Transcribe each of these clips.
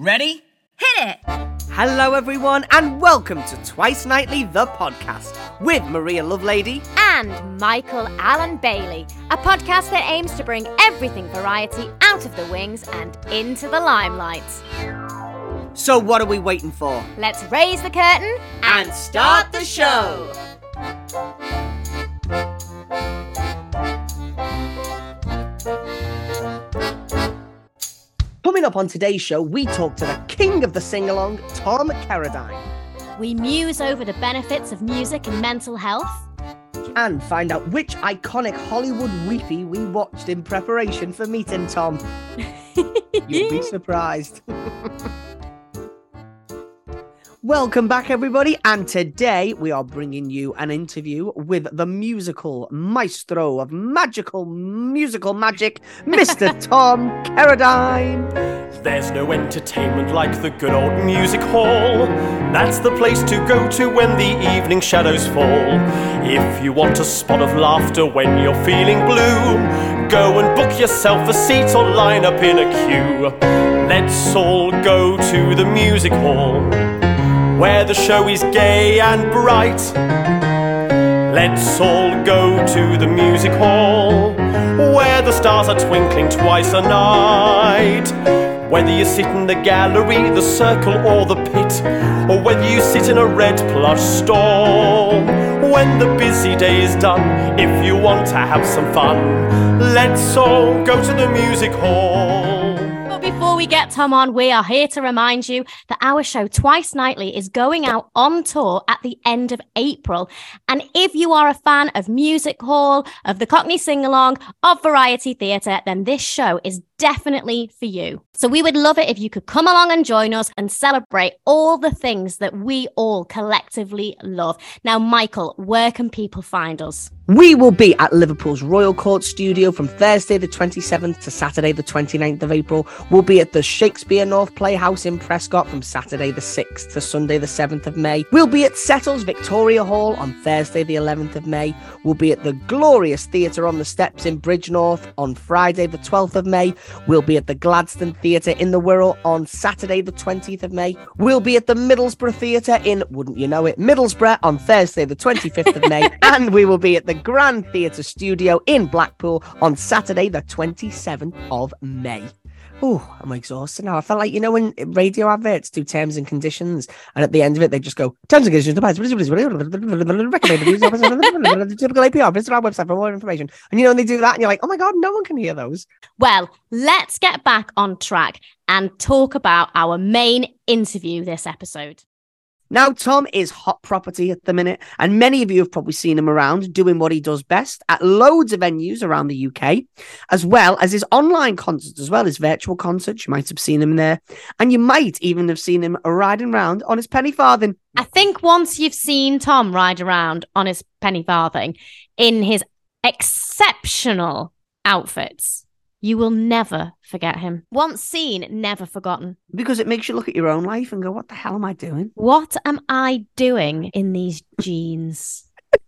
Ready? Hit it! Hello, everyone, and welcome to Twice Nightly, the podcast, with Maria Lovelady And Michael Alan-Bailey, a podcast that aims to bring everything variety out of the wings and into the limelight. So, what are we waiting for? Let's raise the curtain And start the show! Coming up on today's show, we talk to the king of the sing along, Tom Carradine, We muse over the benefits of music and mental health. and find out which iconic Hollywood weepy we watched in preparation for meeting Tom. You'll be surprised. Welcome back, everybody. And today we are bringing you an interview with the musical maestro of magical musical magic, Mr. Tom Carradine. There's no entertainment like the good old music hall. That's the place to go to when the evening shadows fall. If you want a spot of laughter when you're feeling blue, go and book yourself a seat or line up in a queue. Let's all go to the music hall, where the show is gay and bright. Let's all go to the music hall, where the stars are twinkling twice a night. Whether you sit in the gallery, the circle, or the pit, or whether you sit in a red plush stall. When the busy day is done, if you want to have some fun, let's all go to the music hall. Before we get Tom on, we are here to remind you that our show Twice Nightly is going out on tour at the end of April. And if you are a fan of music hall, of the Cockney Sing Along, of variety theatre, then this show is definitely for you. So we would love it if you could come along and join us and celebrate all the things that we all collectively love. Now, Michael, where can people find us? We will be at Liverpool's Royal Court Studio from Thursday the 27th to Saturday the 29th of April. We'll be at the Shakespeare North Playhouse in Prescot from Saturday the 6th to Sunday the 7th of May. We'll be at Settles Victoria Hall on Thursday the 11th of May. We'll be at the Glorious Theatre on the Steps in Bridgnorth on Friday the 12th of May. We'll be at the Gladstone Theatre in the Wirral on Saturday the 20th of May. We'll be at the Middlesbrough Theatre in, wouldn't you know it, Middlesbrough on Thursday the 25th of May. and we will be at the Grand Theatre Studio in Blackpool on Saturday the 27th of May. Oh, I'm exhausted now. I felt like, you know, when radio adverts do terms and conditions, and at the end of it, they just go, terms and conditions. Recommended typical APR. Visit our website for more information. And, you know, they do that, and you're like, oh my God, no one can hear those. Well, let's get back on track and talk about our main interview this episode. Now, Tom is hot property at the minute, and many of you have probably seen him around doing what he does best at loads of venues around the UK, as well as his online concerts, as well as virtual concerts. You might have seen him there, and you might even have seen him riding around on his penny farthing. I think once you've seen Tom ride around on his penny farthing in his exceptional outfits, you will never forget him. Once seen, never forgotten. Because it makes you look at your own life and go, what the hell am I doing? What am I doing in these jeans?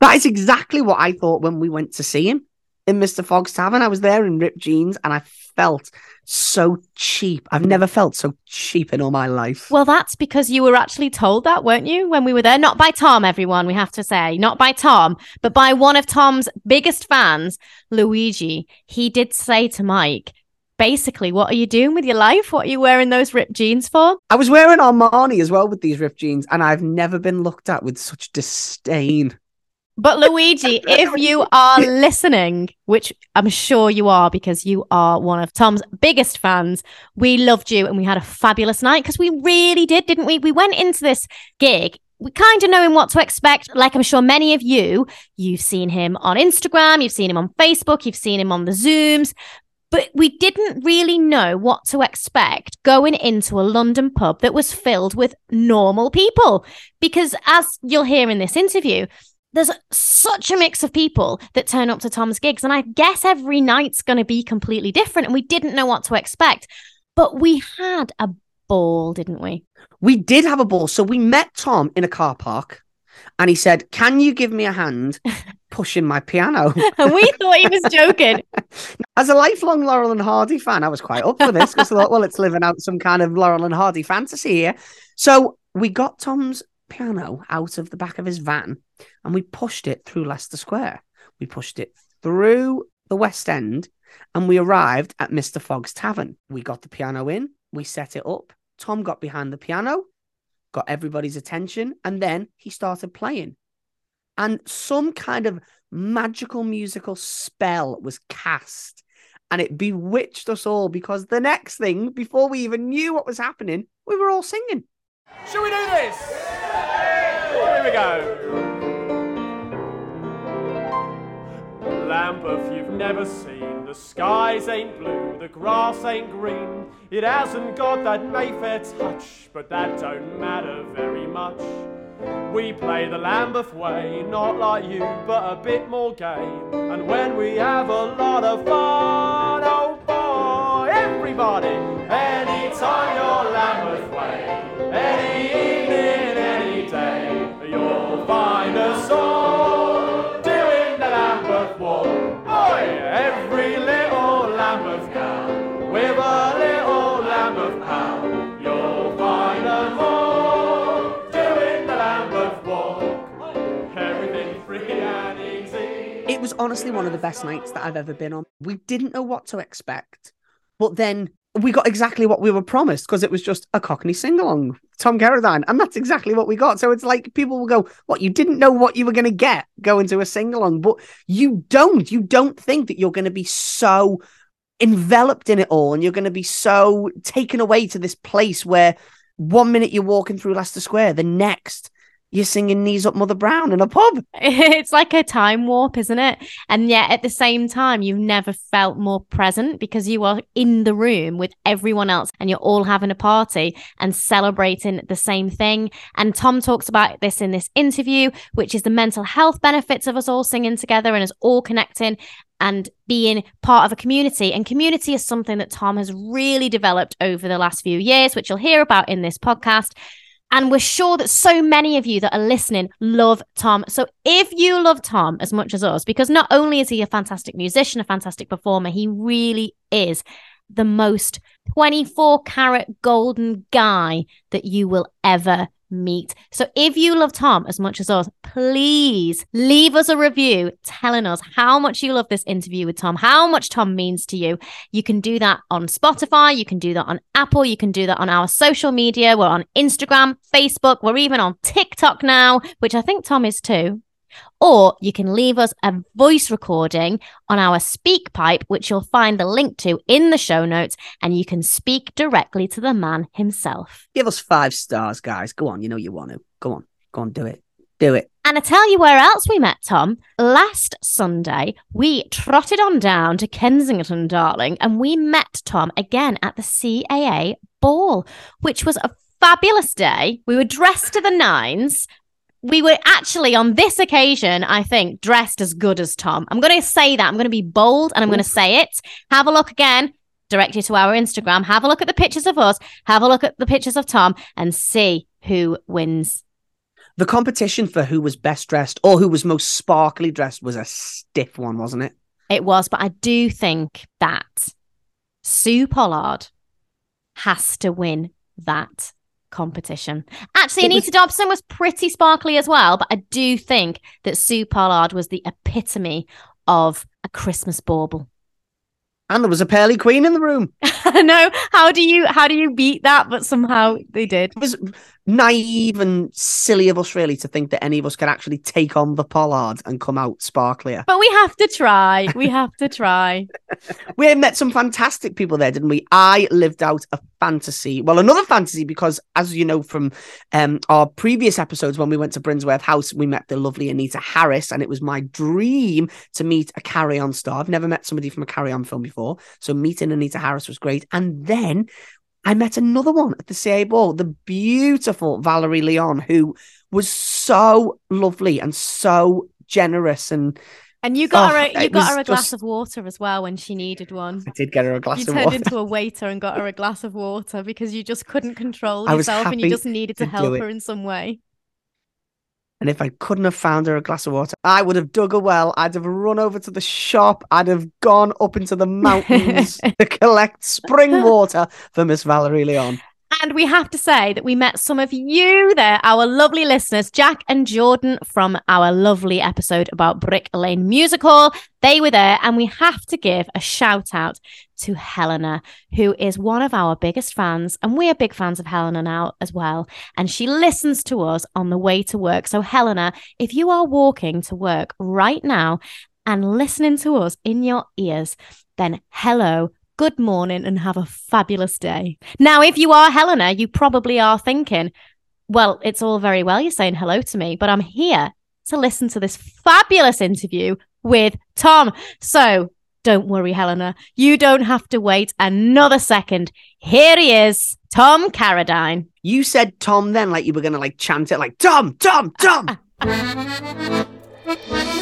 That is exactly what I thought when we went to see him in Mr. Fogg's Tavern. I was there in ripped jeans and I felt so cheap. I've never felt so cheap in all my life. Well, that's because you were actually told that, weren't you, when we were there? Not by Tom, everyone, we have to say. Not by Tom, but by one of Tom's biggest fans, Luigi. He did say to Mike, basically, what are you doing with your life? What are you wearing those ripped jeans for? I was wearing Armani as well with these ripped jeans, and I've never been looked at with such disdain. But Luigi, if you are listening, which I'm sure you are because you are one of Tom's biggest fans, we loved you and we had a fabulous night because we really did, didn't we? We went into this gig we kind of knowing what to expect. Like I'm sure many of you, you've seen him on Instagram, you've seen him on Facebook, you've seen him on the Zooms, but we didn't really know what to expect going into a London pub that was filled with normal people. Because as you'll hear in this interview, there's such a mix of people that turn up to Tom's gigs. And I guess every night's going to be completely different. And we didn't know what to expect. But we had a ball, didn't we? We did have a ball. So we met Tom in a car park and he said, Can you give me a hand pushing my piano. and we thought he was joking. As a lifelong Laurel and Hardy fan, I was quite up for this because I thought, well, it's living out some kind of Laurel and Hardy fantasy here. So we got Tom's piano out of the back of his van and we pushed it through Leicester Square. We pushed it through the West End and we arrived at Mr. Fogg's Tavern. We got the piano in, we set it up. Tom got behind the piano, got everybody's attention, and then he started playing. And some kind of magical musical spell was cast and it bewitched us all because the next thing, before we even knew what was happening, we were all singing. Should we do this? Here we go. Lambeth you've never seen. The skies ain't blue, the grass ain't green. It hasn't got that Mayfair touch, but that don't matter very much. We play the Lambeth way, not like you, but a bit more gay. And when we have a lot of fun, oh boy, everybody, anytime was honestly one of the best nights that I've ever been on. We didn't know what to expect, but then we got exactly what we were promised because it was just a Cockney sing along, Tom Carradine, and that's exactly what we got. So it's like people will go, "What? You didn't know what you were going to get going to a sing along, but you don't. You don't think that you're going to be so enveloped in it all, and you're going to be so taken away to this place where one minute you're walking through Leicester Square, the next." You're singing knees up Mother Brown in a pub. It's like a time warp, isn't it? And yet at the same time, you've never felt more present because you are in the room with everyone else and you're all having a party and celebrating the same thing. And Tom talks about this in this interview, which is the mental health benefits of us all singing together and us all connecting and being part of a community. And community is something that Tom has really developed over the last few years, which you'll hear about in this podcast. And we're sure that so many of you that are listening love Tom. So if you love Tom as much as us, because not only is he a fantastic musician, a fantastic performer, he really is the most 24 karat golden guy that you will ever meet. So if you love Tom as much as us, please leave us a review telling us how much you love this interview with Tom, how much Tom means to you. You can do that on Spotify, you can do that on Apple, you can do that on our social media. We're on Instagram, Facebook, we're even on TikTok now, which I think Tom is too. Or you can leave us a voice recording on our speak pipe, which you'll find the link to in the show notes, and you can speak directly to the man himself. Give us five stars, guys. Go on. You know you want to. Go on. Go on. Do it. Do it. And I tell you where else we met Tom. Last Sunday, we trotted on down to Kensington, darling, and we met Tom again at the CAA ball, which was a fabulous day. We were dressed to the nines. We were actually on this occasion, I think, dressed as good as Tom. I'm going to say that. I'm going to be bold and I'm going to say it. Have a look again. Direct you to our Instagram. Have a look at the pictures of us. Have a look at the pictures of Tom and see who wins. The competition for who was best dressed or who was most sparkly dressed was a stiff one, wasn't it? It was, but I do think that Sue Pollard has to win that competition. Actually, It Anita was- Dobson was pretty sparkly as well, but I do think that Sue Pollard was the epitome of a Christmas bauble. And there was a pearly queen in the room. no. How do you how do you beat that? But somehow they did. It was naive and silly of us, really, to think that any of us could actually take on the Pollard and come out sparklier. But we have to try. We have to try. We met some fantastic people there, didn't we? I lived out a fantasy. Well, another fantasy because, as you know from um, our previous episodes, when we went to Brinsworth House, we met the lovely Anita Harris, and it was my dream to meet a Carry On star. I've never met somebody from a Carry On film before, so meeting Anita Harris was great. And then I met another one at the CA Ball, the beautiful Valerie Leon, who was so lovely and so generous and And you got Oh, her a, you got her a glass just- of water as well when she needed one. I did get her a glass You of turned into a waiter and got her a glass of water because you just couldn't control I yourself and you just needed to, to help her in some way. And if I couldn't have found her a glass of water, I would have dug a well. I'd have run over to the shop. I'd have gone up into the mountains to collect spring water for Miss Valerie Leon. And we have to say that we met some of you there, our lovely listeners, Jack and Jordan from our lovely episode about Brick Lane Musical. They were there, and we have to give a shout out to Helena, who is one of our biggest fans. And we are big fans of Helena now as well. And she listens to us on the way to work. So, Helena, if you are walking to work right now and listening to us in your ears, then hello, good morning and have a fabulous day. Now, if you are Helena, you probably are thinking, well, it's all very well you're saying hello to me, but I'm here to listen to this fabulous interview with Tom. So don't worry, Helena. You don't have to wait another second. Here he is, Tom Carradine. You said Tom then, like you were going to like chant it like Tom, Tom, Tom.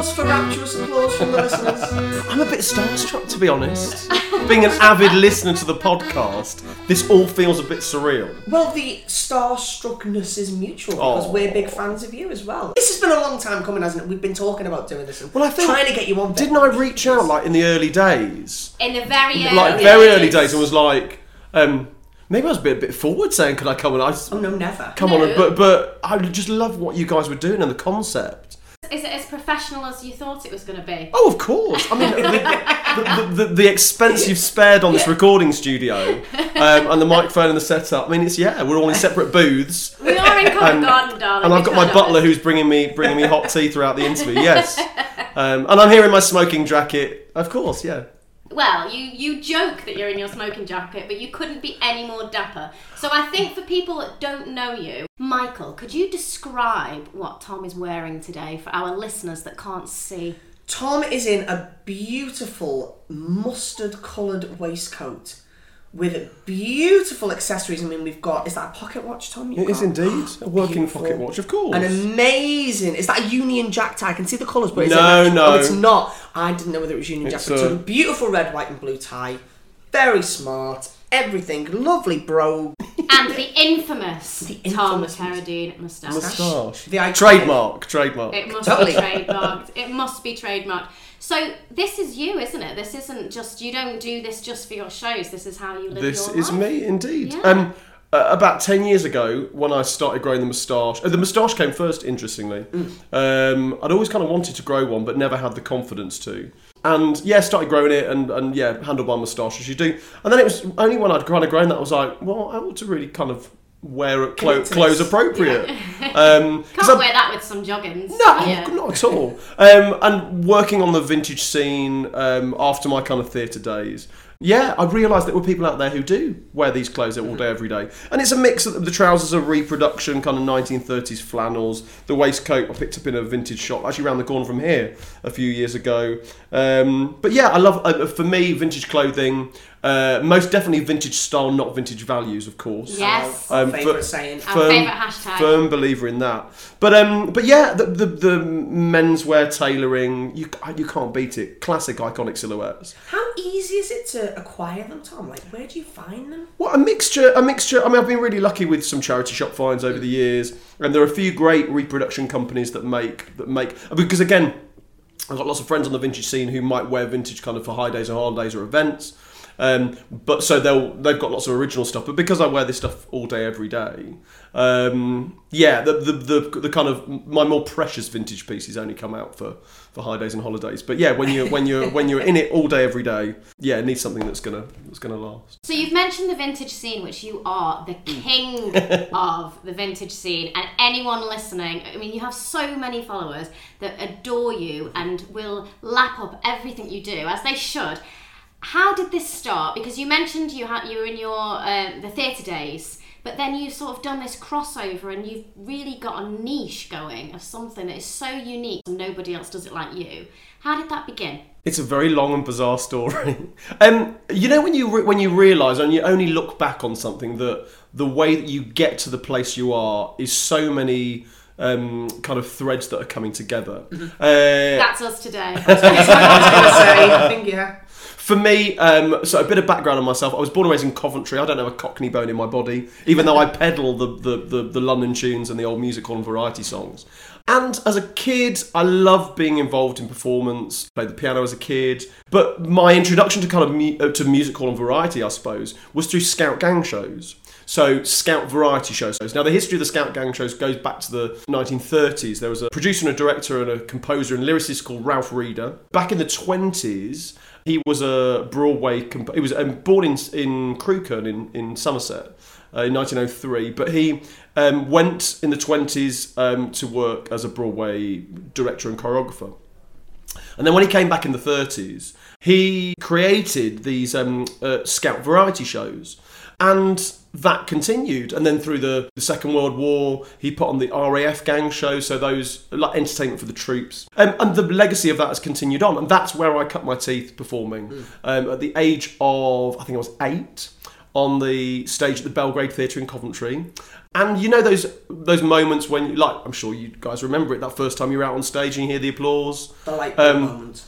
Applause for rapturous applause from the listeners. I'm a bit starstruck, to be honest. Being an avid listener to the podcast, this all feels a bit surreal. Well, the starstruckness is mutual because Oh. we're big fans of you as well. This has been a long time coming, hasn't it? We've been talking about doing this and Well, I think- trying to get you on. Didn't I reach out like in the early days, In the very early like very early days, and was like, um, maybe I was a bit, a bit forward saying, "Could I come and I Oh no, never. come on?" No. And, but but I just love what you guys were doing and the concept. Is it as professional as you thought it was going to be? Oh, of course. I mean, the, the, the, the expense you've spared on this recording studio um, and the microphone and the setup. I mean, it's yeah, we're all in separate booths. We are in Covent Garden, darling. And I've got my butler who's bringing me bringing me hot tea throughout the interview. Yes, um, and I'm here in my smoking jacket. Of course, yeah. Well, you you joke that you're in your smoking jacket, but you couldn't be any more dapper. So I think for people that don't know you, Michael, could you describe what Tom is wearing today for our listeners that can't see? Tom is in a beautiful mustard coloured waistcoat with beautiful accessories. I mean, we've got is that a pocket watch, Tom? You've It is got? indeed a working Beautiful. pocket watch, of course. An amazing. Is that a Union Jack tie? I can see the colours, but is it No, an no. Oh, it's not. I didn't know whether it was Union It's Jack. But it's a- a beautiful red, white, and blue tie. Very smart. Everything. Lovely brogue. And the infamous, The Tom infamous Carradine moustache. Moustache. The iconic- Trademark, trademark. It must Totally. be trademarked. It must be trademarked. So this is you, isn't it? This isn't just you don't do this just for your shows. This is how you live This is life. me, indeed. Yeah. Um, uh, about 10 years ago, when I started growing the moustache, uh, the moustache came first, interestingly. Um, I'd always kind of wanted to grow one, but never had the confidence to. And yeah, started growing it and, and yeah, my moustache as you do. And then it was only when I'd kind of grown that I was like, well, I ought to really kind of wear it clo- clothes appropriate. Um, 'cause Can't wear that with some joggings. no, Yeah. not at all. Um, and working on the vintage scene um, after my kind of theatre days, yeah, I realised there were people out there who do wear these clothes all day, every day. And it's a mix of the trousers are reproduction, kind of 1930s flannels. The waistcoat I picked up in a vintage shop, actually around the corner from here a few years ago. Um, but yeah, I love, uh, for me, vintage clothing, uh, most definitely vintage style, not vintage values, of course. Yes. Our Um, favourite for- saying. Our favourite hashtag. Firm believer in that. But um, but yeah, the the, the menswear tailoring, you you can't beat it. Classic, iconic silhouettes. How easy is it to acquire them, Tom? Like, where do you find them? Well, a mixture, a mixture. I mean, I've been really lucky with some charity shop finds over the years, and there are a few great reproduction companies that make that make because again, I've got lots of friends on the vintage scene who might wear vintage kind of for high days or holidays or events. Um, but so they'll they've got lots of original stuff. But because I wear this stuff all day every day, um, yeah, the, the the the kind of my more precious vintage pieces only come out for, for high days and holidays. But yeah, when you when you're when you're in it all day every day, yeah, it needs something that's gonna that's gonna last. So you've mentioned the vintage scene, which you are the king of the vintage scene, and anyone listening, I mean, you have so many followers that adore you and will lap up everything you do, as they should. How did this start? Because you mentioned you had you were in your um, the theatre days, but then you've sort of done this crossover, and you've really got a niche going of something that is so unique, and nobody else does it like you. How did that begin? It's a very long and bizarre story. um, you know when you re- when you realise and you only look back on something that the way that you get to the place you are is so many um, kind of threads that are coming together. Uh, That's us today. I was going to say, I think, yeah. For me, um, so a bit of background on myself. I was born and raised in Coventry. I don't have a Cockney bone in my body, even though I pedal the, the, the, the London tunes and the old music hall and variety songs. And as a kid, I loved being involved in performance. Played the piano as a kid, but my introduction to kind of mu- uh, to music hall and variety, I suppose, was through Scout gang shows. So Scout variety shows. Now the history of the Scout gang shows goes back to the 1930s. There was a producer and a director and a composer and lyricist called Ralph Reader. Back in the 20s, he was a Broadway. Comp- he was um, born in in Crewkerne in in Somerset. Uh, in 1903, but he um, went in the 20s um, to work as a Broadway director and choreographer. And then when he came back in the 30s, he created these um, uh, Scout variety shows. And that continued. And then through the, the Second World War, he put on the RAF gang show, so those like entertainment for the troops. Um, and the legacy of that has continued on. And that's where I cut my teeth performing. Um, at the age of, I think I was eight, on the stage at the Belgrade Theatre in Coventry. And you know those those moments when you like I'm sure you guys remember it that first time you're out on stage and you hear the applause. The light Um, moment.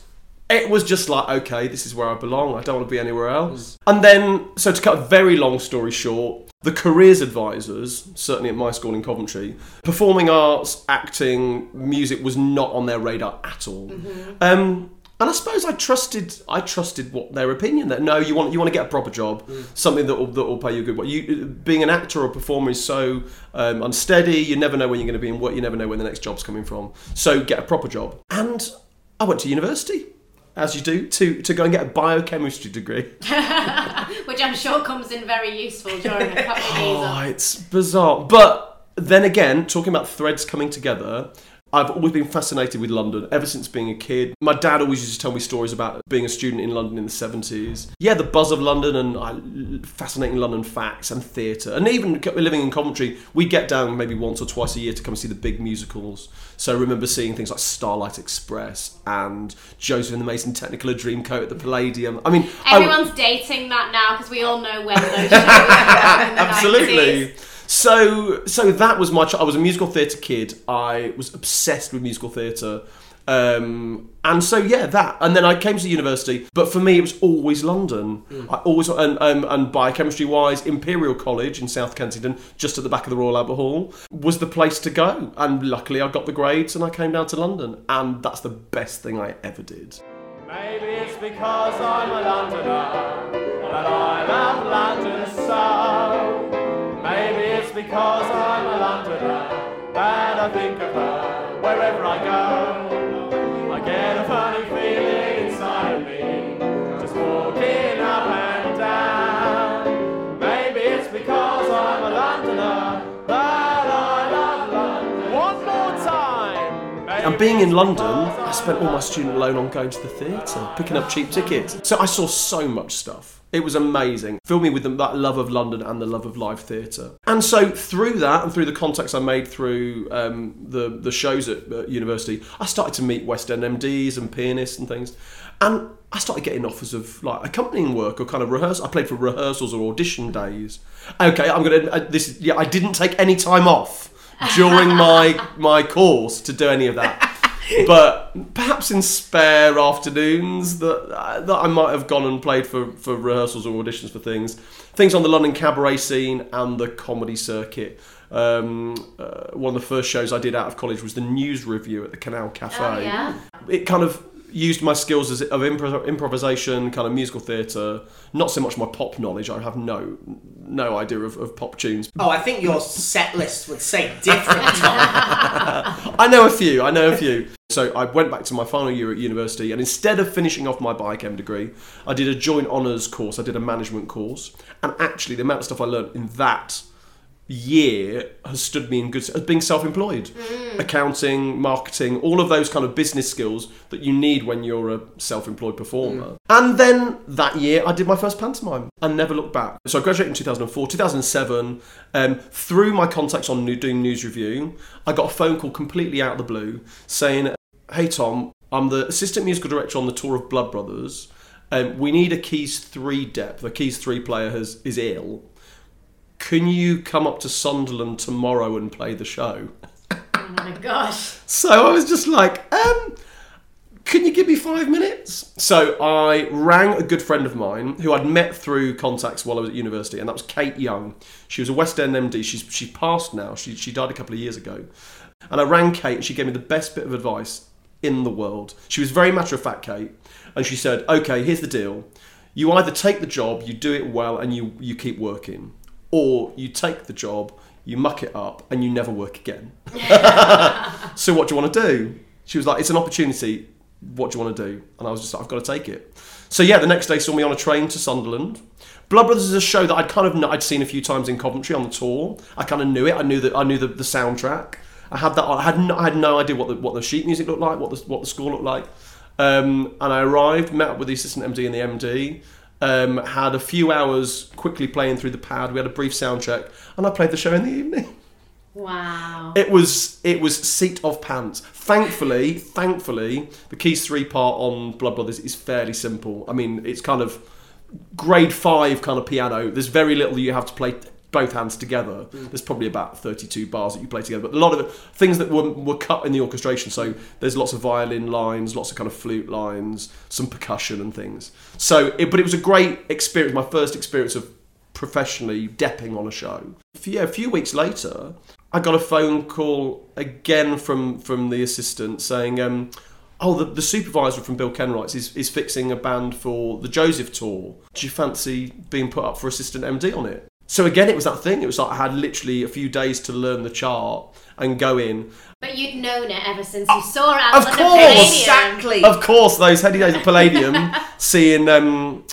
It was just like, okay, this is where I belong. I don't want to be anywhere else. And then, so to cut a very long story short, the careers advisors, certainly at my school in Coventry, performing arts, acting, music was not on their radar at all. Um, and I suppose I trusted, I trusted what their opinion that no, you want you want to get a proper job, something that will that will pay you a good. What you being an actor or performer is so um, unsteady. You never know when you're going to be in work. You never know when the next job's coming from. So get a proper job. And I went to university as you do, to, to go and get a biochemistry degree. Which I'm sure comes in very useful during a couple of days Oh, it's bizarre. But then again, talking about threads coming together, I've always been fascinated with London ever since being a kid. My dad always used to tell me stories about being a student in London in the 70s. Yeah, the buzz of London and uh, fascinating London facts and theatre. And even living in Coventry, we get down maybe once or twice a year to come see the big musicals. So I remember seeing things like Starlight Express and Joseph and the Amazing Technicolor Dreamcoat at the Palladium. I mean, I- Everyone's dating that now because we all know when those shows in the 90s. Absolutely. So, so that was my. Ch- I was a musical theatre kid. I was obsessed with musical theatre, um, and so yeah, that. And then I came to university, but for me, it was always London. I always and um, and biochemistry wise, Imperial College in South Kensington, just at the back of the Royal Albert Hall, was the place to go. And luckily, I got the grades, and I came down to London, and that's the best thing I ever did. Maybe it's because I'm a Londoner that I love London so. It's because I'm a Londoner that I think of her wherever I go. And being in London, I spent all my student loan on going to the theatre, picking up cheap tickets. So I saw so much stuff. It was amazing. Filled me with that love of London and the love of live theatre. And so through that and through the contacts I made through um, the, the shows at, at university, I started to meet West End MDs and pianists and things. And I started getting offers of like accompanying work or kind of rehearsal. I played for rehearsals or audition days. Okay, I'm gonna uh, this. Yeah, I didn't take any time off during my my course to do any of that. But perhaps in spare afternoons that that I might have gone and played for, for rehearsals or auditions for things, things on the London cabaret scene and the comedy circuit. Um, uh, one of the first shows I did out of college was the NewsRevue at the Canal Cafe. Oh, yeah. It kind of used my skills as of impro- improvisation, kind of musical theatre. Not so much my pop knowledge. I have no no idea of, of pop tunes. Oh, I think your set list would say different, I know a few. I know a few. So I went back to my final year at university, and instead of finishing off my biochem degree, I did a joint honours course. I did a management course, and actually, the amount of stuff I learned in that year has stood me in good as being self-employed. Accounting marketing all of those kind of business skills that you need when you're a self-employed performer. And then that year i did my first pantomime and never looked back. So i graduated in 2004 2007 um, through my contacts on new, doing NewsRevue i got a phone call completely out of the blue saying hey tom i'm the assistant musical director on the tour of blood brothers. Um, we need a keys 3 dep. The keys 3 player has, is ill can you come up to Sunderland tomorrow and play the show? Oh my gosh. So I was just like, um, can you give me five minutes? So I rang a good friend of mine who I'd met through contacts while I was at university, and that was Kate Young. She was a West End MD. She's she passed now. She she died a couple of years ago. And I rang Kate, and she gave me the best bit of advice in the world. She was very matter of fact, Kate, and she said, "Okay, here's the deal. You either take the job, you do it well, and you you keep working, or you take the job, you muck it up, and you never work again." so what do you want to do? She was like, "It's an opportunity. What do you want to do?" And I was just like, "I've got to take it." So yeah, the next day saw me on a train to Sunderland. Blood Brothers is a show that I'd kind of I'd seen a few times in Coventry on the tour. I kind of knew it. I knew that I knew the, the soundtrack. I had that. I had no, I had no idea what the what the sheet music looked like, what the what the score looked like. Um, and I arrived, met up with the assistant MD and the MD. Um, had a few hours quickly playing through the pad. We had a brief sound check, and I played the show in the evening. Wow. It was it was seat of pants. Thankfully, thankfully, the Keys three part on Blood Brothers is fairly simple. I mean, it's kind of grade five kind of piano. There's very little you have to play both hands together. There's probably about 32 bars that you play together, but a lot of it, things that were, were cut in the orchestration. So there's lots of violin lines, lots of kind of flute lines, some percussion and things. So, it, but it was a great experience. My first experience of professionally depping on a show. Yeah, a few weeks later, I got a phone call again from from the assistant saying, um, "Oh, the, the supervisor from Bill Kenwright's is, is fixing a band for the Joseph tour. Do you fancy being put up for assistant MD on it?" So again, it was that thing. It was like I had literally a few days to learn the chart and go in. But you'd known it ever since you saw it Of at the course, Palladium. Exactly. Of course, those heady days at Palladium, seeing um,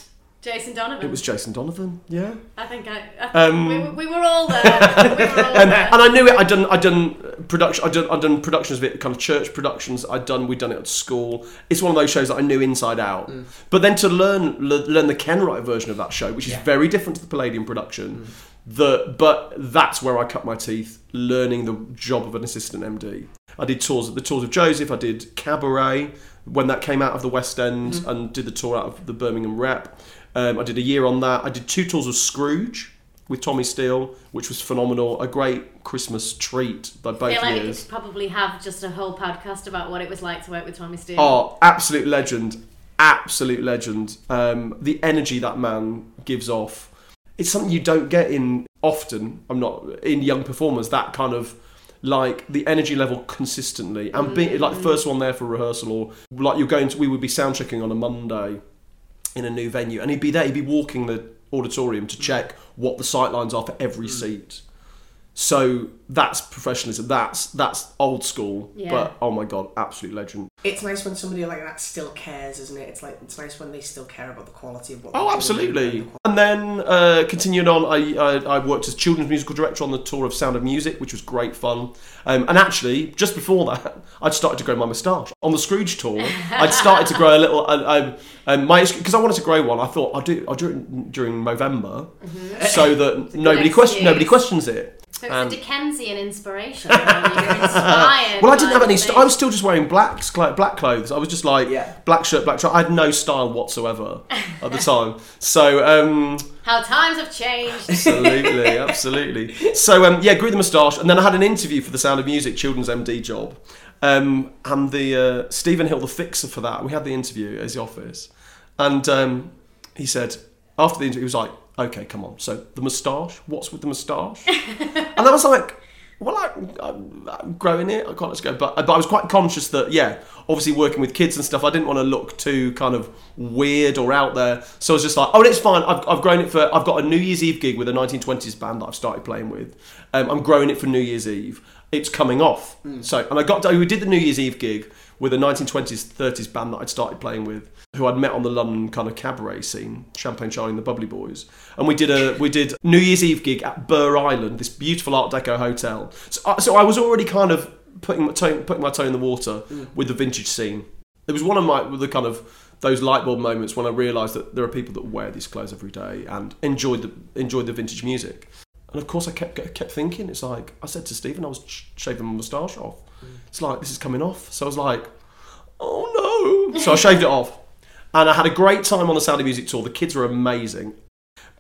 Jason Donovan. it was Jason Donovan. Yeah. I think I. I Um, we, we were all there. we were all and, there. and I knew it. I'd done, I'd done production. I'd done, I'd done productions of it, kind of church productions. I'd done, we'd done it at school. It's one of those shows that I knew inside out. Mm. But then to learn, le- learn the Kenwright version of that show, which is very different to the Palladium production. Mm. The, but that's where I cut my teeth, learning the job of an assistant MD. I did tours, the tours of Joseph. I did Cabaret when that came out of the West End, mm. and did the tour out of the Birmingham Rep. Um, I did a year on that. I did two tours of Scrooge with Tommy Steele, which was phenomenal. A great Christmas treat by I both feel like we years. could probably have just a whole podcast about what it was like to work with Tommy Steele. Oh, absolute legend. Absolute legend. Um, the energy that man gives off. It's something you don't get in often. I'm not in young performers. That kind of like the energy level consistently and being like the first one there for rehearsal or like you're going to we would be sound checking on a Monday in a new venue and he'd be there he'd be walking the auditorium to check what the sight lines are for every mm. seat. So that's professionalism that's that's old school Yeah. but oh my god absolute legend It's nice when somebody like that still cares, isn't it? It's like it's nice when they still care about the quality of what. Oh, they're doing absolutely. and the And then uh, continued on, I, I, I worked as children's musical director on the tour of Sound of Music, which was great fun. Um, and actually, just before that, I'd started to grow my moustache. On the Scrooge tour, I'd started to grow a little. Uh, um, um, my because I wanted to grow one. I thought I'll do I'll do it during November, so that nobody question nobody questions it. so it's um, a Dickensian inspiration. really. You're inspired. Well, I didn't have any. St- I was still just wearing black, cl- black clothes. I was just like Yeah. black shirt, black shirt. I had no style whatsoever at the time. So. Um, How times have changed. absolutely, absolutely. So um, yeah, grew the moustache, and then I had an interview for the Sound of Music children's MD job, um, and the uh, Stephen Hill, the fixer for that. We had the interview at his office, and um, he said after the interview, he was like, "Okay, come on. So the moustache. What's with the moustache?" and I was like. Well, I, I'm, I'm growing it. I can't let's go, but but I was quite conscious that yeah, obviously working with kids and stuff, I didn't want to look too kind of weird or out there. So I was just like, oh, it's fine. I've, I've grown it for. I've got a New Year's Eve gig with a 1920s band that I've started playing with. Um, I'm growing it for New Year's Eve. It's coming off. Mm. So and I got we did the New Year's Eve gig with a 1920s 30s band that I'd started playing with, who I'd met on the London kind of cabaret scene, Champagne Charlie and the Bubbly Boys, and we did a we did New Year's Eve gig at Burgh Island, this beautiful Art Deco hotel. So, I- so I was already kind of putting my toe, putting my toe in the water mm. with the vintage scene. It was one of my the kind of those light bulb moments when I realised that there are people that wear these clothes every day and enjoy the enjoy the vintage music. And of course, I kept kept thinking. It's like I said to Stephen, I was sh- shaving my moustache off. Mm. It's like this is coming off. So I was like, oh no. So I shaved it off, and I had a great time on the Sound of Music tour. The kids were amazing,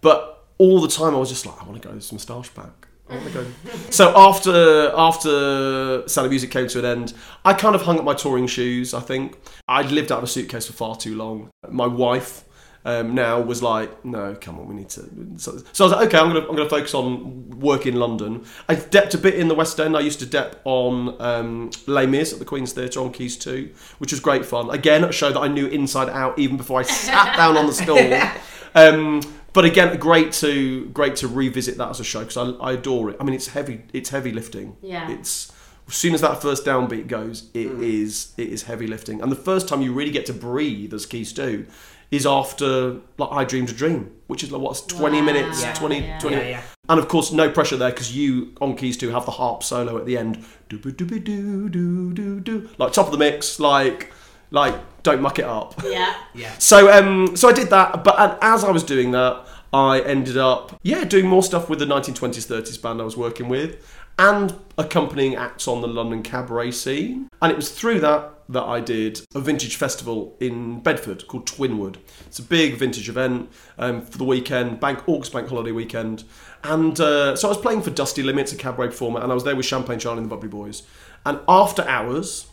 but all the time I was just like, I want to grow this moustache back. So after after Sound of Music came to an end, I kind of hung up my touring shoes. I think I'd lived out of a suitcase for far too long. My wife um, now was like, no, come on, we need to. So, so I was like, okay, I'm gonna I'm gonna focus on work in London. I depped a bit in the West End. I used to dep on um, Les Mis at the Queen's Theatre on Keys Two, which was great fun. Again, a show that I knew inside out even before I sat down on the stool. Um, but again, great to great to revisit that as a show because I, I adore it. I mean, it's heavy. It's heavy lifting. Yeah. It's as soon as that first downbeat goes, it is it is heavy lifting. And the first time you really get to breathe, as Keys do, is after like I Dreamed a Dream, which is like what's twenty Wow. minutes, Yeah. 20, Yeah. 20 Yeah, yeah. and of course no pressure there because you on Keys two have the harp solo at the end, do do do do do do do, like top of the mix, like like don't muck it up. Yeah. Yeah. So um, so I did that, but and as I was doing that, I ended up yeah doing more stuff with the 1920s 30s band I was working with, and accompanying acts on the London cabaret scene. And it was through that that I did a vintage festival in Bedford called Twinwood. It's a big vintage event um, for the weekend, bank August Bank Holiday weekend. And uh, so I was playing for Dusty Limits, a cabaret performer, and I was there with Champagne Charlie and the Bubbly Boys. And after hours,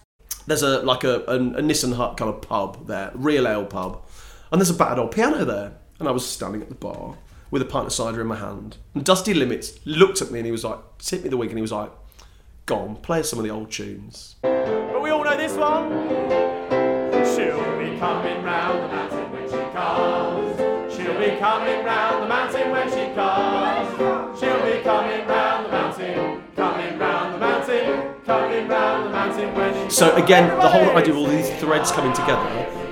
there's a like a, a, a Nissen Hut kind of pub there, real ale pub, and there's a battered old piano there. And I was standing at the bar with a pint of cider in my hand. And Dusty Limits looked at me and he was like, "Tip me the wig," and he was like, "Go on, play us some of the old tunes." But we all know this one. She'll be coming round the mountain when she comes. She'll be coming round the mountain when she comes. She'll be coming round the mountain, coming round the mountain, coming round the mountain when she So again, the whole idea of all these threads coming together,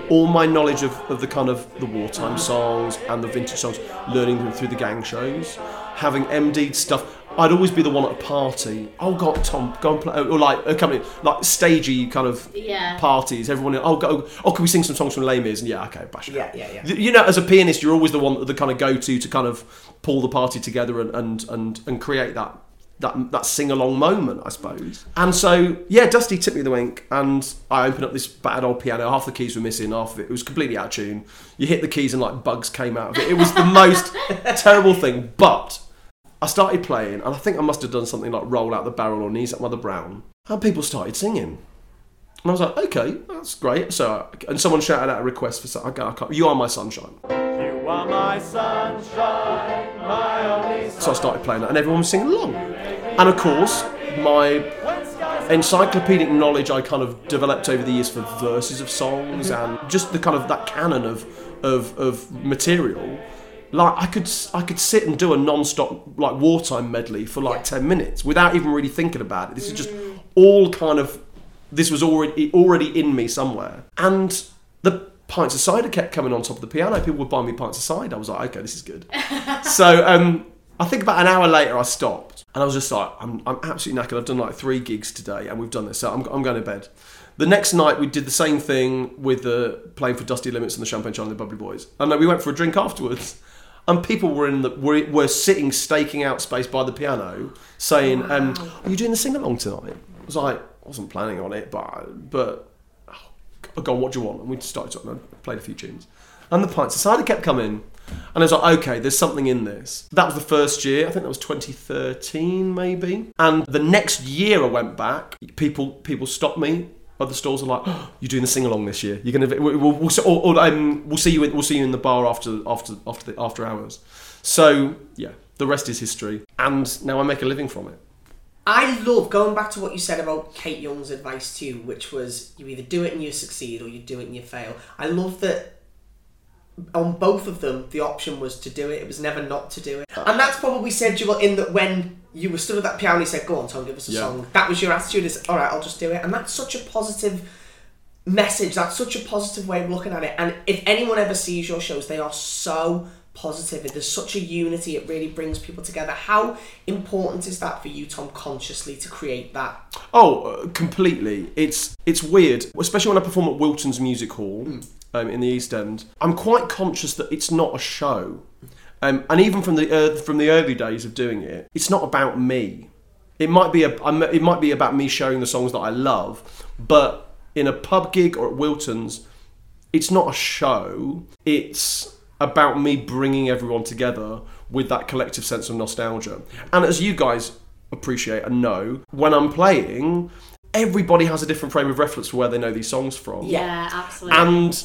all my knowledge of, of the kind of the wartime songs and the vintage songs, learning them through the gang shows, having MD stuff. I'd always be the one at a party. Oh God, Tom, go and play, or like uh, a company, like stagey kind of Yeah. parties. Everyone, oh go, oh can we sing some songs from Les Mis? And yeah, okay, bash it Yeah, yeah, yeah. You know, as a pianist, you're always the one, the kind of go-to to kind of pull the party together and and and, and create that that that sing along moment, I suppose. And so, yeah, Dusty tipped me the wink, and I opened up this bad old piano. Half the keys were missing, half of it, it was completely out of tune. You hit the keys, and like bugs came out of it. It was the most terrible thing. But I started playing, and I think I must have done something like roll out the barrel or knees up Mother Brown, and people started singing. And I was like, okay, that's great. So, and someone shouted out a request for, some- I go, can't, you are my sunshine. You are my sunshine, my only So I started playing that, and everyone was singing along. And of course, my encyclopedic knowledge I kind of developed over the years for verses of songs and just the kind of that canon of of, of material. Like I could I could sit and do a non-stop like wartime medley for like ten minutes without even really thinking about it. This is just all kind of this was already already in me somewhere. And the pints of cider kept coming on top of the piano. People would buy me pints of cider. I was like, okay, this is good. so um, I think about an hour later, I stopped and I was just like, I'm, I'm absolutely knackered. I've done like three gigs today and we've done this, so I'm, I'm going to bed. The next night, we did the same thing with the playing for Dusty Limits and the Champagne Charlie and the Bubbly Boys. And then we went for a drink afterwards. And people were in the were, were sitting staking out space by the piano, saying, um, "Are you doing the sing along tonight?" I was like, "I wasn't planning on it, but but oh, go on, what do you want?" And we started talking. I played a few tunes, and the pints cider kept coming. And I was like, okay, there's something in this. That was the first year. I think that was 2013, maybe. And the next year I went back. People people stopped me. Other stores are like, oh, "You're doing the sing along this year. You're gonna we'll, we'll, we'll, or, or, um, we'll see you in, we'll see you in the bar after after after the, after hours." So yeah, the rest is history. And now I make a living from it. I love going back to what you said about Kate Young's advice too, which was you either do it and you succeed or you do it and you fail. I love that on both of them the option was to do it. It was never not to do it, and that's probably said you were in that when you were stood at that piano, you said, "Go on, Tom, give us a Yeah. song." That was your attitude. Is all right, I'll just do it, and that's such a positive message. That's such a positive way of looking at it. And if anyone ever sees your shows, they are so positive. There's such a unity. It really brings people together. How important is that for you, Tom, consciously to create that? Oh, uh, completely. It's it's weird, especially when I perform at Wilton's Music Hall um, in the East End. I'm quite conscious that it's not a show, um, and even from the uh, from the early days of doing it, it's not about me. It might be a I'm- it might be about me showing the songs that I love, but in a pub gig or at Wilton's, it's not a show. It's about me bringing everyone together with that collective sense of nostalgia. And as you guys appreciate and know, when I'm playing, everybody has a different frame of reference for where they know these songs from. Yeah, absolutely. And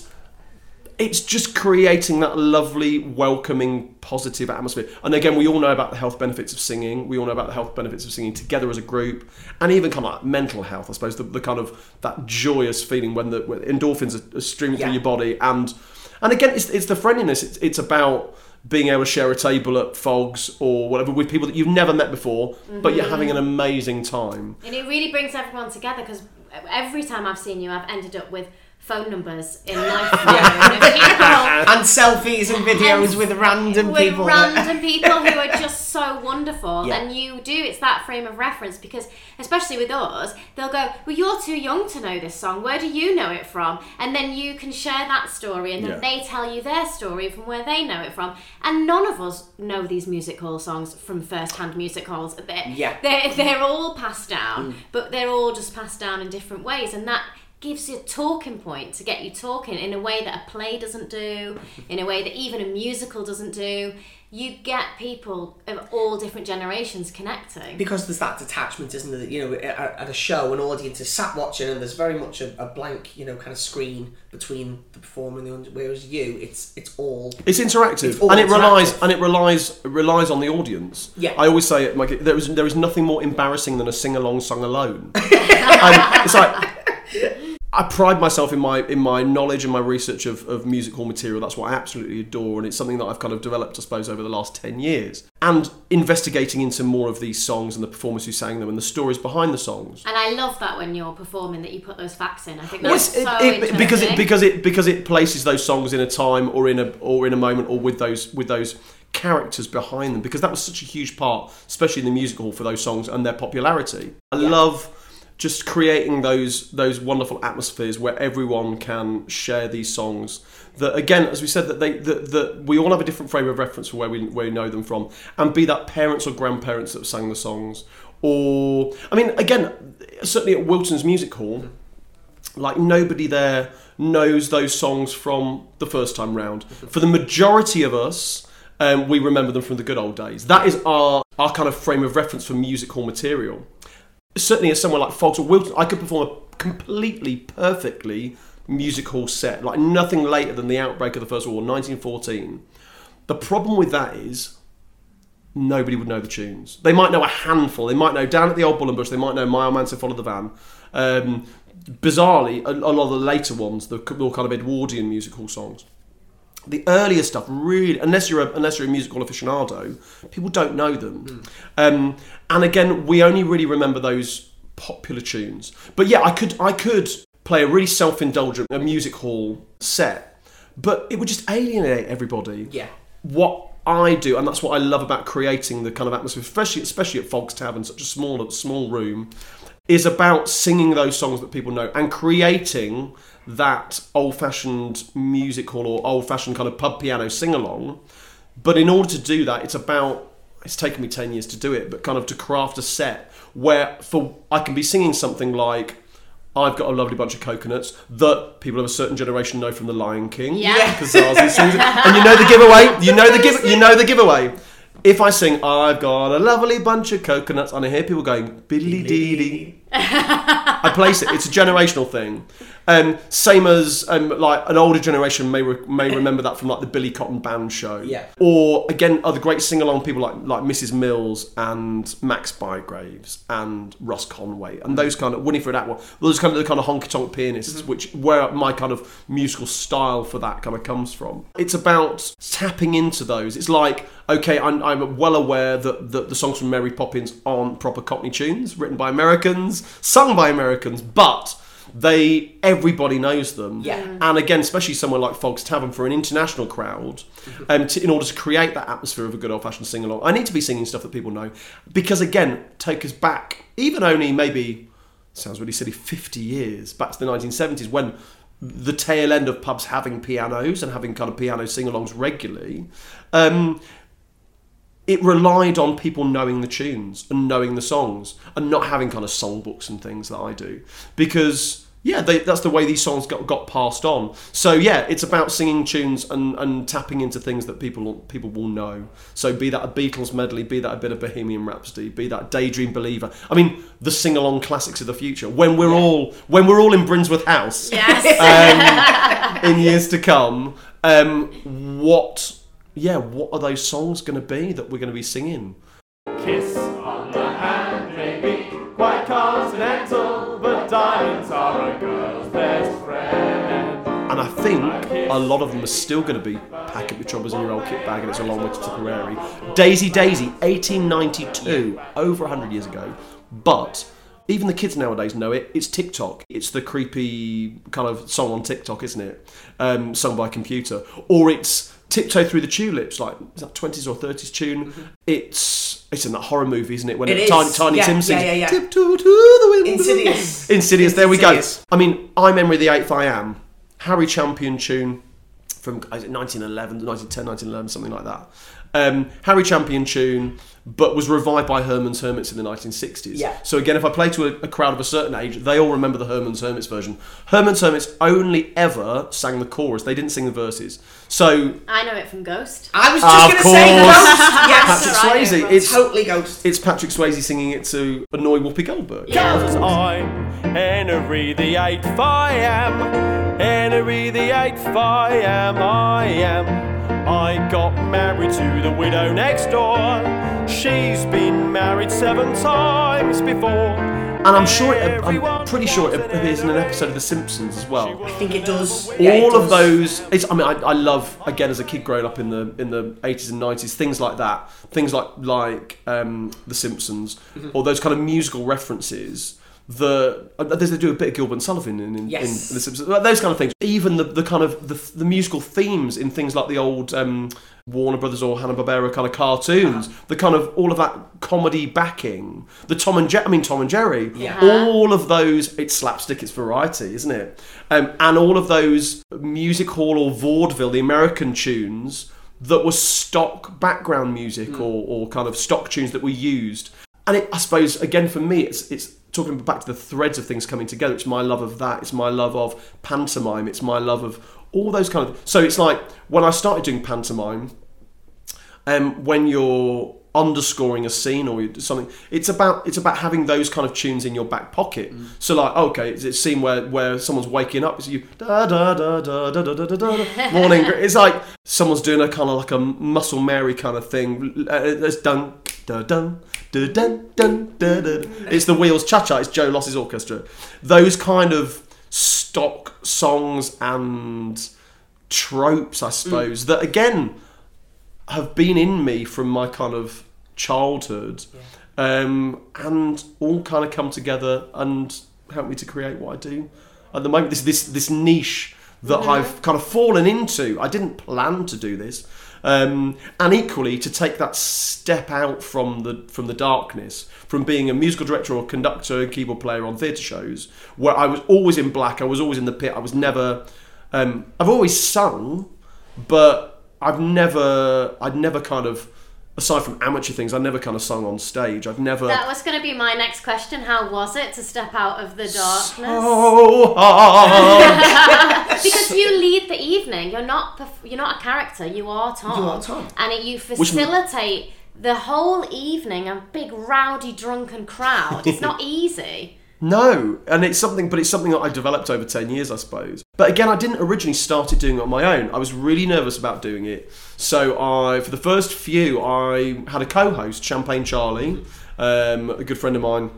it's just creating that lovely, welcoming, positive atmosphere. And again, we all know about the health benefits of singing. We all know about the health benefits of singing together as a group, and even kind of like mental health. I suppose the, the kind of that joyous feeling when the when endorphins are, are streaming Yeah. through your body, and and again, it's, it's the friendliness. It's, it's about being able to share a table at Fogg's or whatever with people that you've never met before, but you're having an mm-hmm. amazing time. And it really brings everyone together because every time I've seen you, I've ended up with phone numbers in life of and selfies and videos And with random with people. random people who are just so wonderful Yeah. and you do it's that frame of reference because especially with us they'll go well you're too young to know this song where do you know it from and then you can share that story and then Yeah. they tell you their story from where they know it from and none of us know these music hall songs from first-hand music halls they're, Yeah. they're, they're all passed down Mm. but they're all just passed down in different ways and that gives you a talking point to get you talking in a way that a play doesn't do, in a way that even a musical doesn't do. You get people of all different generations connecting. because there's that detachment, isn't there? You know, at, at a show, an audience is sat watching, and there's very much a, a blank, you know, kind of screen between the performer and the audience. Whereas you, it's it's all It's interactive, It's all and it relies and it relies relies on the audience. Yeah. I always say it. Like there is there is nothing more embarrassing than a sing along sung alone. and it's like I pride myself in my in my knowledge and my research of, of music hall material. That's what I absolutely adore, and it's something that I've kind of developed, I suppose, over the last ten years. And investigating into more of these songs and the performers who sang them and the stories behind the songs. and I love that when you're performing that you put those facts in. I think that's so it- it- because it because it because it places those songs in a time or in a or in a moment or with those with those characters behind them because that was such a huge part, especially in the music hall for those songs and their popularity. I love just creating those those wonderful atmospheres where everyone can share these songs. That again, as we said, that they that, that we all have a different frame of reference for where we where we know them from, and be that parents or grandparents that sang the songs, or I mean, again, certainly at Wilton's Music Hall like nobody there knows those songs from the first time round. For the majority of us, um, we remember them from the good old days. That is our our kind of frame of reference for music hall material. Certainly, as someone like Fogg's or Wilton, I could perform a completely perfectly music hall set, like nothing later than the outbreak of the First World War, 1914. The problem with that is nobody would know the tunes. They might know a handful. They might know Down at the Old Bull and Bush. They might know My Old Man So Follow the Van. Um, bizarrely, a, a lot of the later ones, the more kind of Edwardian musical songs. The earlier stuff, really, unless you're a, unless you're a musical aficionado, people don't know them. Um, and again, we only really remember those popular tunes. But yeah, I could I could play a really self-indulgent a music hall set, but it would just alienate everybody Yeah. what I do, and that's what I love about creating the kind of atmosphere, especially especially at Fogg's Tavern, such a small small room, is about singing those songs that people know and creating that old-fashioned music hall or old-fashioned kind of pub piano sing-along. But in order to do that, it's about it's taken me ten years to do it, but kind of to craft a set where for I can be singing something like. I've got a lovely bunch of coconuts that people of a certain generation know from The Lion King. Yeah. because Zazu. And you know the giveaway. You know the give. You know the giveaway. If I sing, I've got a lovely bunch of coconuts, and I hear people going biddly dee dee, I place it. It's a generational thing. Um, same as um, like an older generation may re- may remember that from like the Billy Cotton Band show. Yeah. Or again, other great sing along people like like Mrs Mills and Max Bygraves and Russ Conway and those kind of Winifred Atwell. Those kind of the kind of honky tonk pianists, which where my kind of musical style for that kind of comes from. It's about tapping into those. It's like okay, I'm, I'm well aware that, that the songs from Mary Poppins aren't proper Cockney tunes written by Americans, sung by Americans, but they everybody knows them. Yeah. And again, especially somewhere like Fogg's Tavern for an international crowd, um, to, in order to create that atmosphere of a good old fashioned sing along, I need to be singing stuff that people know because again, take us back even only maybe sounds really silly 50 years back to the 1970s when the tail end of pubs having pianos and having kind of piano sing-alongs regularly um, it relied on people knowing the tunes and knowing the songs and not having kind of songbooks and things that I do because yeah, they, that's the way these songs got, got passed on. So yeah, it's about singing tunes and, and tapping into things that people people will know. So be that a Beatles medley, be that a bit of Bohemian Rhapsody, be that Daydream Believer. I mean, the sing along classics of the future. When we're all when we're all in Brinsworth House Yes. um, in years to come, um, what yeah, what are those songs going to be that we're going to be singing? Kiss on the hand may be quite continental, but diamonds are a girl's best friend. And I think a lot of them are still going to be pack up your troubles in your old kit bag and it's a long way to Tipperary. Daisy Daisy, 1892, over 100 years ago. But even the kids nowadays know it. It's TikTok. It's the creepy kind of song on TikTok, isn't it? Um, sung by computer. Or it's Tiptoe Through the Tulips, like is that 20s or 30s tune. Mm-hmm. It's it's in that horror movie, isn't it? When It is. Tiny, Tiny Yeah, Tim yeah, sings yeah, yeah. Tiptoe to the window. Insidious. Insidious, there we go. I mean, I'm Henry the Eighth I Am, Harry Champion tune from is it 1911, 1910, 1911, something like that. Um, Harry Champion tune, but was revived by Herman's Hermits in the 1960s. Yeah. So again, if I play to a, a crowd of a certain age, they all remember the Herman's Hermits version. Herman's Hermits only ever sang the chorus; they didn't sing the verses. So I know it from Ghost. I was Of just going to say course. Ghost. Yes, Patrick right, Swayze, right. it's totally Ghost. it's Patrick Swayze singing it to annoy Whoopi Goldberg. Cause I'm Henry the Eighth, I am. Henry the Eighth, I am, I am. I got married to the widow next door. She's been married seven times before. And I'm sure, it, I'm pretty sure it appears in an episode of The Simpsons as well. I think it does. Yeah, it all of does. those it's, i mean I, I love again as a kid growing up in the in the 80s and 90s things like that things like like um, the simpsons Mm-hmm. or those kind of musical references the uh, there's they do a bit of Gilbert and Sullivan in, in, Yes. in the Simpsons those kind of things even the, the kind of the, the musical themes in things like the old um, Warner Brothers or Hanna Barbera kind of cartoons Uh-huh. the kind of all of that comedy backing the Tom and Jerry I mean Tom and Jerry Yeah. all of those it's slapstick it's variety isn't it um, and all of those music hall or vaudeville the american tunes that were stock background music or, or kind of stock tunes that were used and it, i suppose again for me it's it's talking back to the threads of things coming together it's my love of that it's my love of pantomime it's my love of all those kind of so it's like when i started doing pantomime um, when you're underscoring a scene or something it's about it's about having those kind of tunes in your back pocket. So like okay it's a scene where where someone's waking up it's you da da da da da da da da da morning it's like someone's doing a kind of like a muscle mary kind of thing Uh, it's dun da dun da dun dun da da it's the wheels cha-cha it's joe loss's orchestra. Those kind of stock songs and tropes i suppose that again have been in me from my kind of childhood um, and all kind of come together and help me to create what I do at the moment. This this this niche that I've kind of fallen into. I didn't plan to do this um, and equally to take that step out from the from the darkness from being a musical director or conductor and keyboard player on theatre shows where I was always in black I was always in the pit I was never um, I've always sung but I've never, I'd never kind of, aside from amateur things, I never kind of sung on stage. I've never. That was going to be my next question. How was it to step out of the darkness? so hard. because you lead the evening. You're not perf- you're not a character. You are Tom. You are Tom. And it, you facilitate the whole evening. A big rowdy drunken crowd. It's not easy. No, and it's something, but it's something that I developed over ten years, I suppose. But again, I didn't originally started doing it on my own. I was really nervous about doing it, so I, for the first few, I had a co-host, Champagne Charlie, um, a good friend of mine.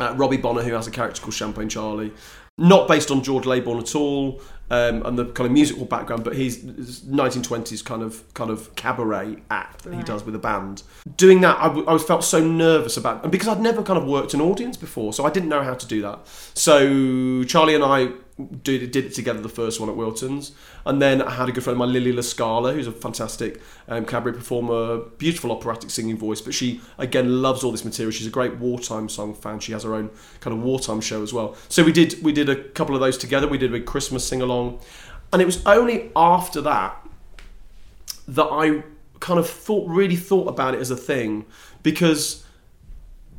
uh, Robbie Bonner, who has a character called Champagne Charlie, not based on George Leybourne at all, um, and the kind of musical background, but he's 1920s kind of kind of cabaret act that he does with a band. Doing that, I, w- I felt so nervous about, and because I'd never kind of worked an audience before, so I didn't know how to do that. So Charlie and I did, did it together the first one at Wilton's, and then I had a good friend of mine, Lili La Scala, who's a fantastic um, cabaret performer, beautiful operatic singing voice, but she again loves all this material. She's a great wartime song fan. She has her own kind of wartime show as well. So we did we did a couple of those together. We did a Christmas sing along, and it was only after that that I kind of thought really thought about it as a thing because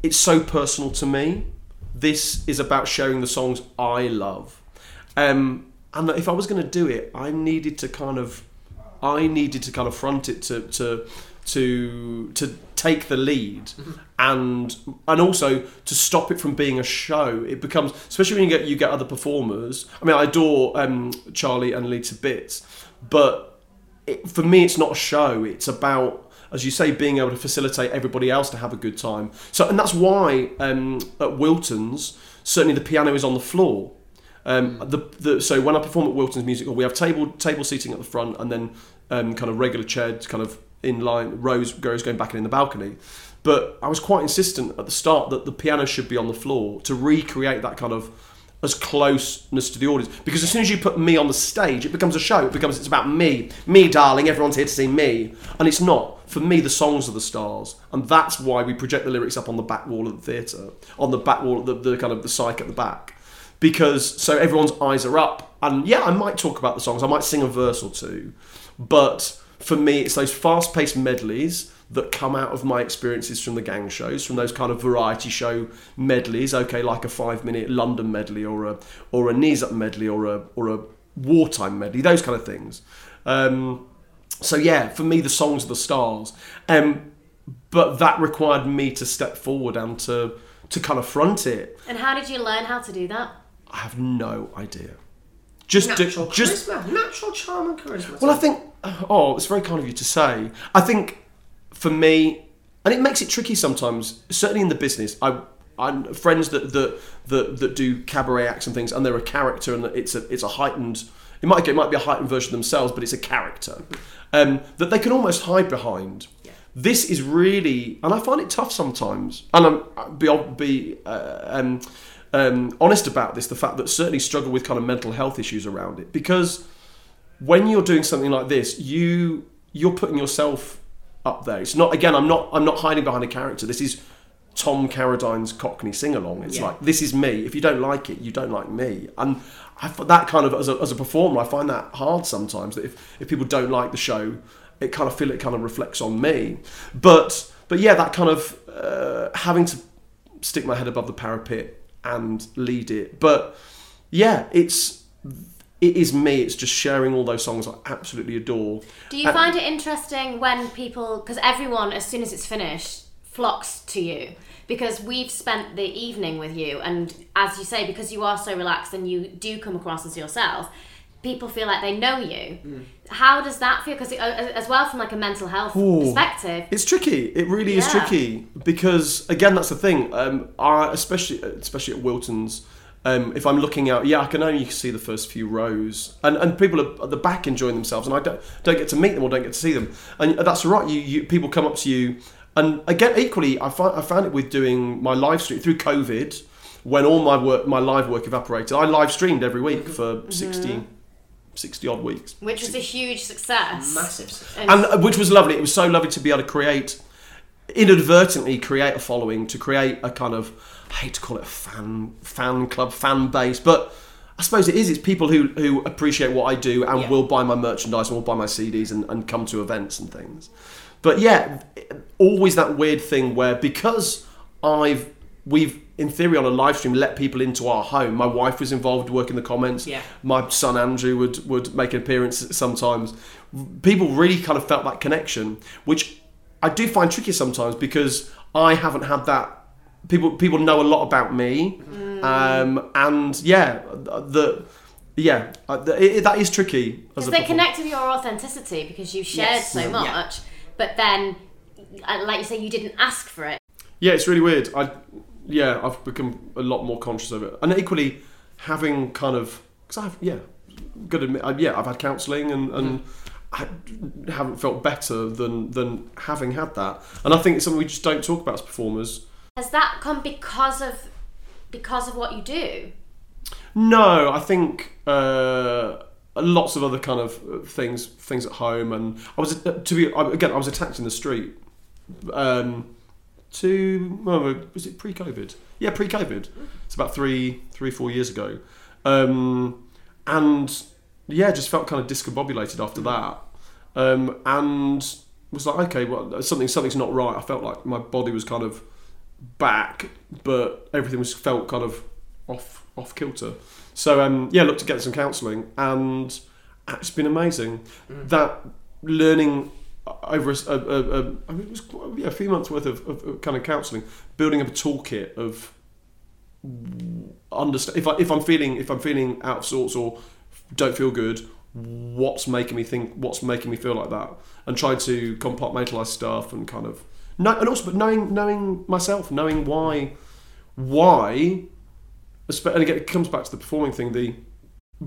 it's so personal to me this is about sharing the songs I love. Um, and if I was going to do it, I needed to kind of, I needed to kind of front it to to to to take the lead, and and also to stop it from being a show. It becomes, especially when you get you get other performers. I mean, I adore um, Charlie and Lee to bits, but it, for me, it's not a show. It's about, as you say, being able to facilitate everybody else to have a good time. So, and that's why um, at Wilton's, certainly the piano is on the floor. Um, the, the, so when I perform at Wilton's Music Hall, we have table table seating at the front, and then um, kind of regular chairs, kind of in line rows, rows going back and in the balcony. But I was quite insistent at the start that the piano should be on the floor to recreate that kind of as closeness to the audience. Because as soon as you put me on the stage, it becomes a show. It becomes it's about me, me, darling. Everyone's here to see me, and it's not. For me, the songs are the stars, and that's why we project the lyrics up on the back wall of the theatre, on the back wall, the, the kind of the psych at the back, because so everyone's eyes are up. And yeah, I might talk about the songs. I might sing a verse or two, but for me, it's those fast-paced medleys that come out of my experiences from the gang shows, from those kind of variety show medleys. Okay, like a five-minute London medley, or a or a knees up medley, or a or a wartime medley. Those kind of things. Um, so yeah, for me, the songs are the stars. Um, but that required me to step forward and to to kind of front it. And how did you learn how to do that? I have no idea. Just Natural just charisma, natural charm and charisma. Well, I think. Oh, it's very kind of you to say. I think for me, and it makes it tricky sometimes. Certainly in the business, I. I'm friends that, that that that do cabaret acts and things, and they're a character, and it's a it's a heightened. It might it might be a heightened version of themselves, but it's a character um, that they can almost hide behind. This is really, and I find it tough sometimes. And I'm be be uh, um, um, honest about this. The fact that certainly struggle with kind of mental health issues around it because when you're doing something like this, you you're putting yourself up there. It's not again. I'm not. I'm not hiding behind a character. This is Tom Carradine's Cockney sing along. It's Yeah. like this is me. If you don't like it, you don't like me. And I that kind of as a, as a performer, I find that hard sometimes. That if if people don't like the show, it kind of feel it kind of reflects on me. But but yeah, that kind of uh, having to stick my head above the parapet and lead it. But yeah, it's it is me. It's just sharing all those songs I absolutely adore. Do you Uh, find it interesting when people, because everyone, as soon as it's finished, flocks to you? Because we've spent the evening with you, and as you say, because you are so relaxed and you do come across as yourself, people feel like they know you. Mm. How does that feel? Because as well from like a mental health Ooh. perspective, It's tricky. It really is tricky because again, that's the thing. Um, I, especially especially at Wilton's, um, if I'm looking out, yeah, I can only see the first few rows, and and people are at the back enjoying themselves, and I don't don't get to meet them or don't get to see them, and that's right. You, you people come up to you, and again, equally, I find I found it with doing my live stream through COVID, when all my work, my live work evaporated. I live streamed every week for 60, 60 odd weeks which was a huge success. massive. success. And, and uh, which was lovely. It was so lovely to be able to create, inadvertently create a following, to create a kind of, I hate to call it a fan fan club, fan base, but I suppose it is. It's people who who appreciate what I do and Yeah. will buy my merchandise and will buy my CDs and, and come to events and things. But yeah, always that weird thing where because I've we've in theory on a live stream let people into our home. My wife was involved, working the comments. Yeah. My son Andrew would would make an appearance sometimes. People really kind of felt that connection, which I do find tricky sometimes because I haven't had that. People people know a lot about me, um, and yeah, the yeah uh, the, it, that is tricky. Because they connect with your authenticity because you've shared Yes. so Yeah. much, but then, like you say, you didn't ask for it. Yeah, it's really weird. I yeah, I've become a lot more conscious of it, and equally having kind of because I've yeah, got to admit, I, yeah, I've had counselling and and I haven't felt better than than having had that, and I think it's something we just don't talk about as performers. Has that come because of because of what you do? No, I think uh, lots of other kind of uh, things things at home, and I was uh, to be again I was attacked in the street. Um, to well, was it pre-COVID? Yeah, pre-COVID. It's about three three four years ago, um, and yeah, just felt kind of discombobulated after that, um, and was like, okay, well, something something's not right. I felt like my body was kind of back, but everything was felt kind of off off kilter. So um, yeah, looked to get some counselling, and it's been amazing. That learning over a, a- a- a- I mean, it was quite, yeah, a few months worth of, of, of kind of counselling, building up a toolkit of understand if I if I'm feeling if I'm feeling out of sorts or don't feel good, what's making me think what's making me feel like that, and try to compartmentalize stuff and kind of no, and also but knowing knowing myself, knowing why why, and again it comes back to the performing thing, the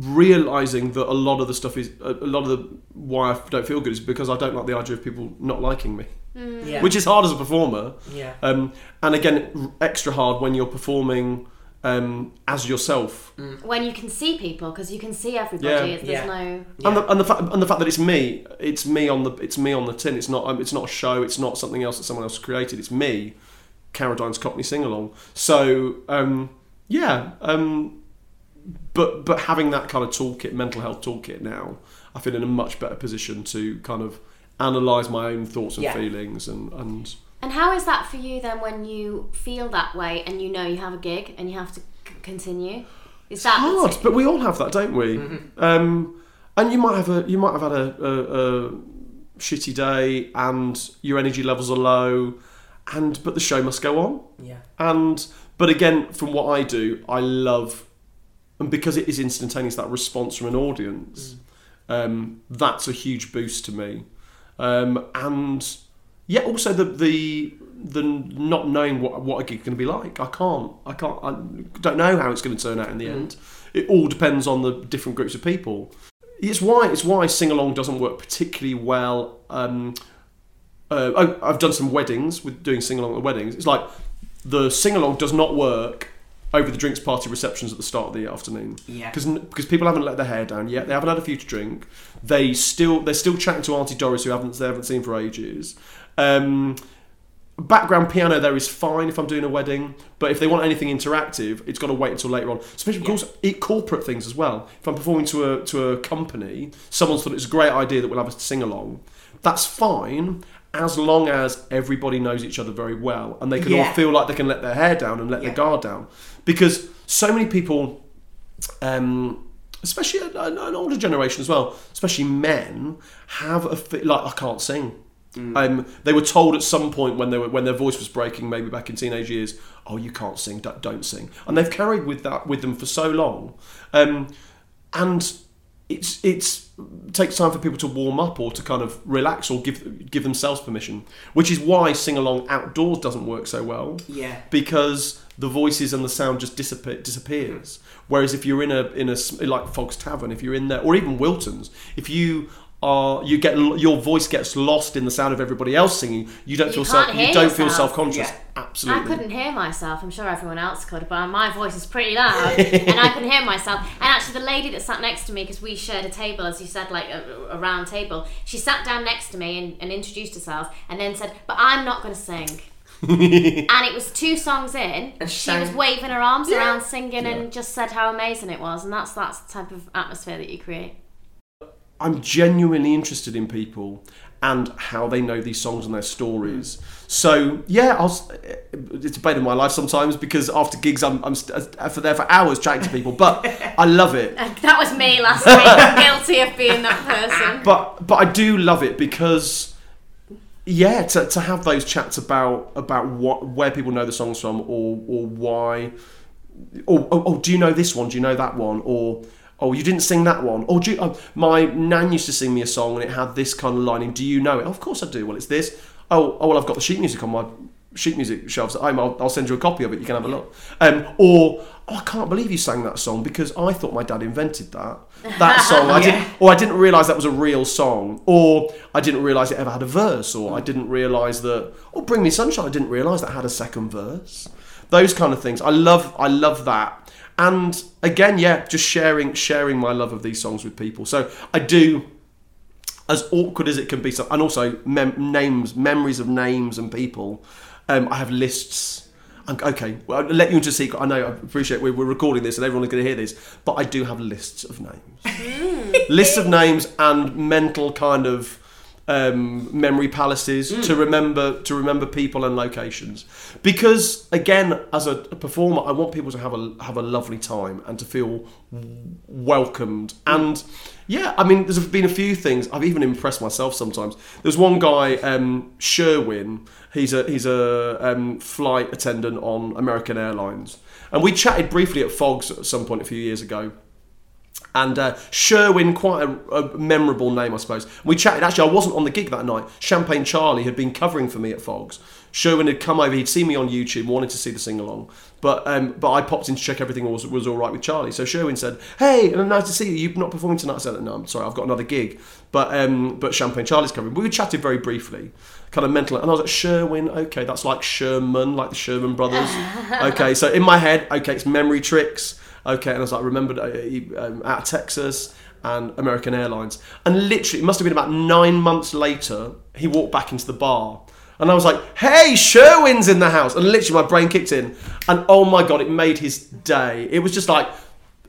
realizing that a lot of the stuff is a a lot of the why I don't feel good is because I don't like the idea of people not liking me, Yeah. which is hard as a performer. yeah. Um, and again, extra hard when you're performing um, as yourself. when you can see people because you can see everybody. Yeah. There's Yeah. no. And, the, and the fact and the fact that it's me, it's me on the it's me on the tin. It's not um, it's not a show. It's not something else that someone else created. It's me, Carradine's Cockney sing along. So um, yeah, um, but but having that kind of toolkit, mental health toolkit now, I feel in a much better position to kind of analyze my own thoughts and Yeah. feelings and and And how is that for you then when you feel that way and you know you have a gig and you have to c- continue? Is that hard, but we all have that, don't we? Um, and you might have a you might have had a, a, a shitty day, and your energy levels are low, and but the show must go on. Yeah. And but again, from what I do, I love, and because it is instantaneous, that response from an audience, um, that's a huge boost to me. Um, and yeah, also the the the not knowing what what a gig going to be like. I can't. I can't. I don't know how it's going to turn out in the end. It all depends on the different groups of people. It's why it's why sing along doesn't work particularly well. Um, uh, oh, I've done some weddings with doing sing along at weddings. It's like the sing along does not work over the drinks party receptions at the start of the afternoon. Yeah. Because because people haven't let their hair down yet. They haven't had a few to drink. They still they're still chatting to Auntie Doris who haven't they haven't seen for ages. Um, background piano there is fine if I'm doing a wedding, but if they want anything interactive, it's got to wait until later on. Especially because it corporate things as well. If I'm performing to a to a company, someone's thought it's a great idea that we'll have a sing along. That's fine as long as everybody knows each other very well and they can all feel like they can let their hair down and let Yeah. their guard down. Because so many people um, especially an, an older generation as well, especially men, have a fi- like I can't sing. Um, they were told at some point when they were when their voice was breaking, maybe back in teenage years, "Oh, you can't sing, don't, don't sing," and they've carried with that with them for so long, um, and it's it's takes time for people to warm up or to kind of relax or give give themselves permission, which is why sing along outdoors doesn't work so well Yeah. because the voices and the sound just disappear, disappears. Whereas if you're in a in a like Fogg's Tavern, if you're in there, or even Wilton's, if you are you get your voice gets lost in the sound of everybody else singing, you don't You feel self, you don't feel yourself. self conscious. Yeah. Absolutely. I couldn't hear myself. I'm sure everyone else could, but my voice is pretty loud, and I couldn't hear myself. And actually, the lady that sat next to me, because we shared a table, as you said, like a, a round table, she sat down next to me and, and introduced herself, and then said, "But I'm not going to sing." and it was two songs in. And she sang- was waving her arms Yeah. around, singing, and just said how amazing it was. And that's that's the type of atmosphere that you create. I'm genuinely interested in people and how they know these songs and their stories. So yeah, I'll, it's a bane of my life sometimes because after gigs I'm, I'm st- uh, for there for hours chatting to people, but I love it. That was me last week. I'm guilty of being that person. But but I do love it because yeah, to, to have those chats about about what where people know the songs from or or why or oh, oh do you know this one? Do you know that one? Or oh you didn't sing that one? Or do you, oh, my nan used to sing me a song and it had this kind of lining. Do you know it? of course I do. Well, it's this. Oh oh well, I've got the sheet music on my sheet music shelves at home. I'll, I'll send you a copy of it. You can have a look. Um, or oh, I can't believe you sang that song because I thought my dad invented that that song. I didn't, or I didn't realise that was a real song, or I didn't realise it ever had a verse, or I didn't realise that. Oh, Bring Me Sunshine, I didn't realise that had a second verse. Those kind of things. I love. I love that. And again, yeah, just sharing sharing my love of these songs with people. So I do as awkward as it can be. So, and also mem- names, memories of names and people. Um, I have lists. I'm, okay, well, I'll let you into a secret. I know. I appreciate we're, we're recording this and everyone's going to hear this, but I do have lists of names, lists of names and mental kind of um, memory palaces to remember to remember people and locations. Because again, as a, a performer, I want people to have a have a lovely time and to feel welcomed. And yeah, I mean, there's been a few things I've even impressed myself sometimes. There's one guy, um, Sherwin. He's a he's a um, flight attendant on American Airlines, and we chatted briefly at Fogg's at some point a few years ago. And uh, Sherwin, quite a, a memorable name, I suppose. We chatted. Actually, I wasn't on the gig that night. Champagne Charlie had been covering for me at Fogg's. Sherwin had come over. He'd seen me on YouTube, wanted to see the sing along. But um, but I popped in to check everything was was all right with Charlie. So Sherwin said, "Hey, nice to see you. You're not performing tonight." I said, "No, I'm sorry. I've got another gig." But um, but Champagne Charlie's covering. We chatted very briefly, kind of mental. And I was like, Sherwin. Okay, that's like Sherman, like the Sherman brothers. okay, so in my head, okay, it's memory tricks. Okay, and I was like, remembered uh, um, out of Texas and American Airlines. And literally, it must have been about nine months later, he walked back into the bar. And I was like, hey, Sherwin's in the house. And literally, my brain kicked in. And oh my God, it made his day. It was just like,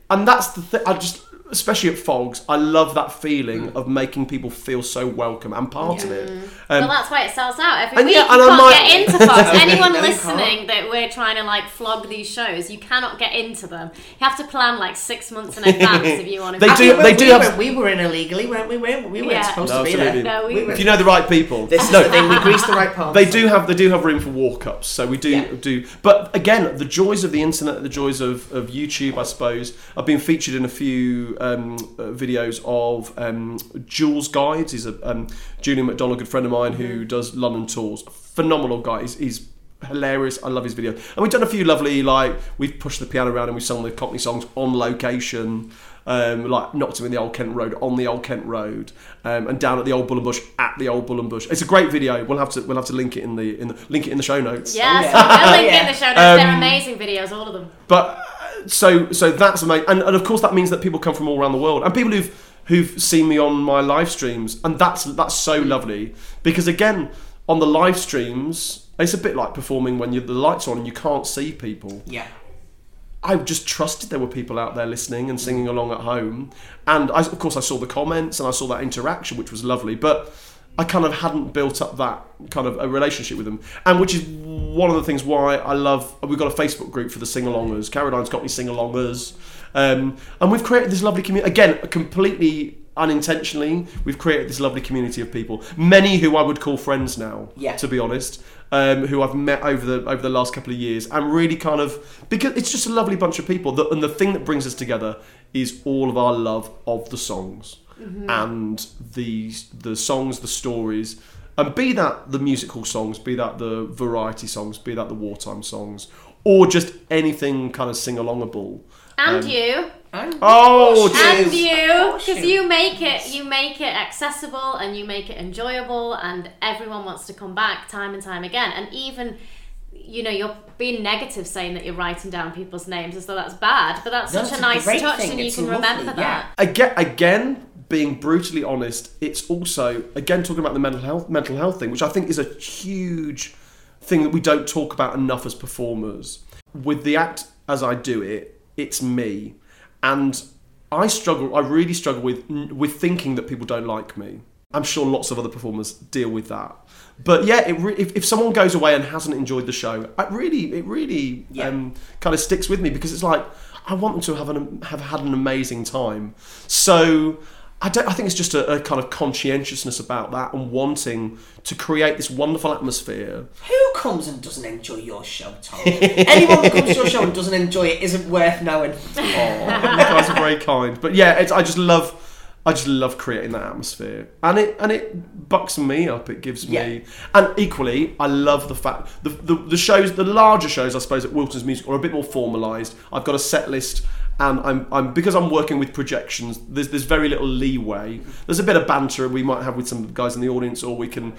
and that's the thing, I just, especially at Fogg's, I love that feeling of making people feel so welcome and part of it. Um, well, that's why it sells out every and week. yeah, you and I can't might- get into Fogg's. Anyone listening that we're trying to like flog these shows, you cannot get into them. You have to plan like six months in advance if you want to. They I do- think they we, do we have- Were, we were in illegally, weren't we? We weren't, we weren't Yeah. supposed No, to be there. No, we We were. were- if you know the right people. This is No, the thing. We greased the right palms. They do have they do have room for walk ups, so we do Yeah. do. But again, the joys of the internet, the joys of, of YouTube, I suppose. I've been featured in a few um, uh, videos of um, Jules Guides. He's a um, Julian McDonald, good friend of mine, who does London tours. Phenomenal guy. He's, he's hilarious. I love his videos. And we've done a few lovely like we've pushed the piano around and we've sung the Cockney songs on location. Um, like Knocked 'Em in the Old Kent Road, on the Old Kent Road, um, and down at the Old Bull and Bush at the Old Bull and Bush. It's a great video. We'll have to we'll have to link it in the in the link it in the show notes. Yeah, yeah. so we'll link it in the show notes. They're Um, amazing videos, all of them. But so so that's amazing, and, and of course that means that people come from all around the world, and people who've who've seen me on my live streams, and that's that's so hmm. lovely because again on the live streams it's a bit like performing when you, the lights are on and you can't see people. Yeah. I just trusted there were people out there listening and hmm. singing along at home, and I, of course I saw the comments and I saw that interaction, which was lovely. But I kind of hadn't built up that kind of a relationship with them, and which is one of the things why I love. We've got a Facebook group for the sing-alongers, Carradine's Cockney sing-alongers, um, and we've created this lovely community. Again, completely unintentionally, we've created this lovely community of people. Many who I would call friends now, Yeah. to be honest um, who I've met over the over the last couple of years, and really kind of because it's just a lovely bunch of people. That, and the thing that brings us together is all of our love of the songs and the the songs, the stories, and be that the musical songs, be that the variety songs, be that the wartime songs, or just anything kind of sing alongable. And Um, you, Oh, and you, because you make it, you make it accessible and you make it enjoyable, and everyone wants to come back time and time again. And even, you know, you're being negative saying that you're writing down people's names as though that's bad, but that's No, such a a nice touch, thing. and you can lovely, remember yeah. that. again, again, being brutally honest, it's also again talking about the mental health mental health thing, which I think is a huge thing that we don't talk about enough as performers. With the act as I do it, it's me, and I struggle. I really struggle with with thinking that people don't like me. I'm sure lots of other performers deal with that. But yeah, it re- if, if someone goes away and hasn't enjoyed the show, it really, it really Yeah. um, kind of sticks with me because it's like I want them to have an, have had an amazing time. So I don't. I think it's just a, a kind of conscientiousness about that and wanting to create this wonderful atmosphere. Who comes and doesn't enjoy your show, Tom? Anyone that comes to your show and doesn't enjoy it isn't worth knowing. Oh, you guys are very kind. But yeah, it's, I just love. I just love creating that atmosphere, and it and it bucks me up. It gives Yeah. me, and equally, I love the fact the, the the shows, the larger shows, I suppose, at Wilton's Music are a bit more formalised. I've got a set list, and I'm, I'm because I'm working with projections. There's there's very little leeway. There's a bit of banter we might have with some guys in the audience, or we can,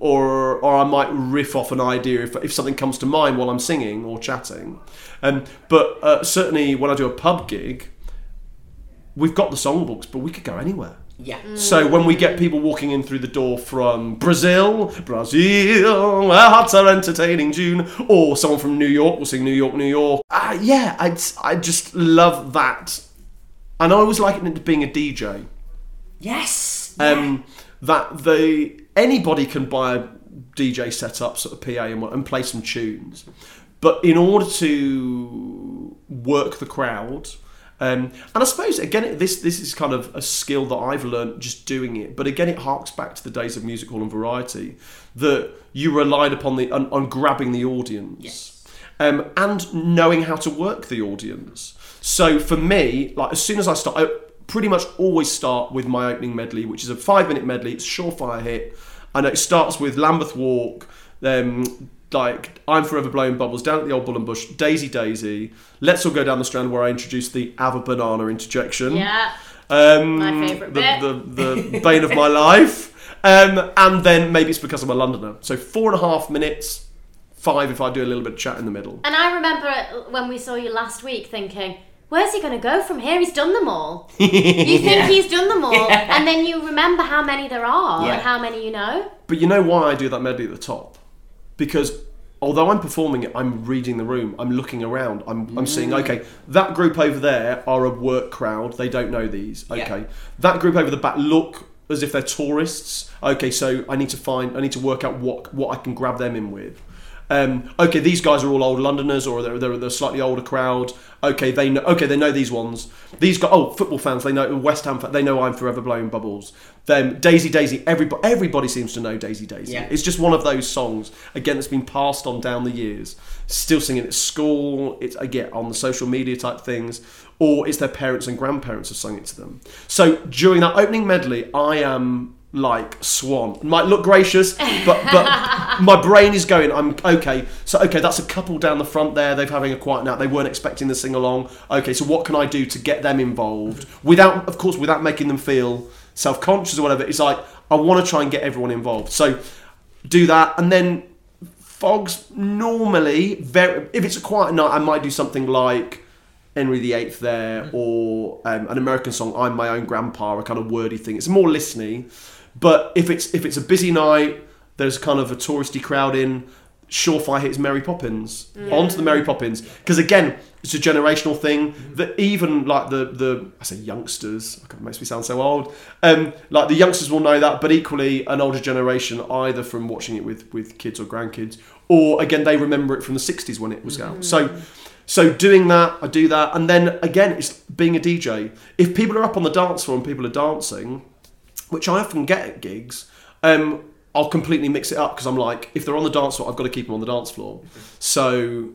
or or I might riff off an idea if if something comes to mind while I'm singing or chatting. Um, but uh, certainly when I do a pub gig we've got the songbooks, but we could go anywhere. Yeah. So when we get people walking in through the door from Brazil, Brazil, where hearts are entertaining June, or someone from New York will sing New York, New York. Uh, yeah, I I just love that, and I always like it to being a DJ. Yes. Um, that they anybody can buy a DJ setup, sort of PA, and, what and play some tunes. But in order to work the crowd, um, and I suppose again, this this is kind of a skill that I've learned just doing it. But again, it harks back to the days of music hall and variety that you relied upon the on, on grabbing the audience um, and knowing how to work the audience. So for me, like as soon as I start, I pretty much always start with my opening medley, which is a five minute medley. It's a surefire hit, and it starts with Lambeth Walk. Um, like I'm Forever Blowing Bubbles, down at the old Bull and Bush, Daisy Daisy. Let's all go down the strand where I introduce the Ava Banana interjection. Yeah. Um, My favourite the, bit. The, the bane of my life. Um, and then maybe it's because I'm a Londoner. So four and a half minutes, five if I do a little bit of chat in the middle. And I remember when we saw you last week thinking, where's he going to go from here? He's done them all. you think he's done them all, and then you remember how many there are Yeah. and how many you know. But you know why I do that medley at the top? Because although I'm performing it, I'm reading the room, I'm looking around, I'm, I'm seeing, mm. okay, that group over there are a work crowd, they don't know these. Yeah. Okay. That group over the back look as if they're tourists. Okay, so I need to find, I need to work out what, what I can grab them in with. Um, okay, these guys are all old Londoners, or they're, they're, a slightly older crowd. Okay, they know. Okay, they know these ones. These guys, oh, football fans. They know West Ham. They know I'm forever blowing bubbles. Then Daisy Daisy. Everybody, everybody seems to know Daisy Daisy. Yeah. It's just one of those songs again that's been passed on down the years. Still singing at school. It's again on the social media type things, or it's their parents and grandparents have sung it to them. So during that opening medley, I am like swan. Might look gracious, but but my brain is going. I'm okay. So okay, that's a couple down the front there. They're having a quiet night. They weren't expecting the sing along. Okay, so what can I do to get them involved without, of course, without making them feel self conscious or whatever? It's like I want to try and get everyone involved. So do that, and then Fogg's normally very. If it's a quiet night, I might do something like. Henry VIII there, or um, an American song, "I'm My Own Grandpa," a kind of wordy thing. It's more listening, but if it's if it's a busy night, there's kind of a touristy crowd in. Surefire hits Mary Poppins onto the Mary Poppins because again, it's a generational thing that even like the the I say youngsters, it makes me sound so old. Um, like the youngsters will know that, but equally an older generation, either from watching it with with kids or grandkids, or again they remember it from the '60s when it was out. So. So doing that, I do that, and then again, it's being a DJ. If people are up on the dance floor and people are dancing, which I often get at gigs, um, I'll completely mix it up because I'm like, if they're on the dance floor, I've got to keep them on the dance floor. So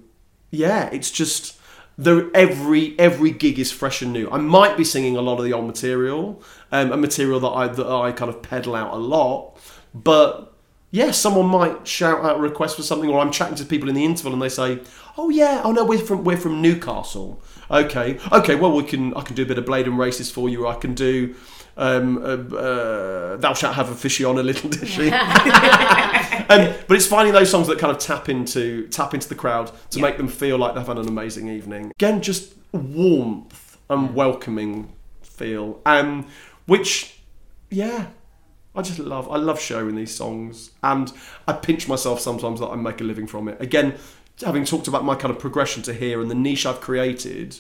yeah, it's just there. Every every gig is fresh and new. I might be singing a lot of the old material, um, a material that I that I kind of pedal out a lot, but yeah, someone might shout out a request for something, or I'm chatting to people in the interval and they say, "Oh yeah, oh no, we're from we're from Newcastle." Okay, okay, well we can I can do a bit of Blaydon Races for you. Or I can do. Um, uh, uh, Thou shalt have a fishy on a little dishy, um, but it's finding those songs that kind of tap into tap into the crowd to make them feel like they've had an amazing evening. Again, just warmth and welcoming feel, um, which yeah, I just love I love sharing these songs and I pinch myself sometimes that I make a living from it. Again, having talked about my kind of progression to here and the niche I've created,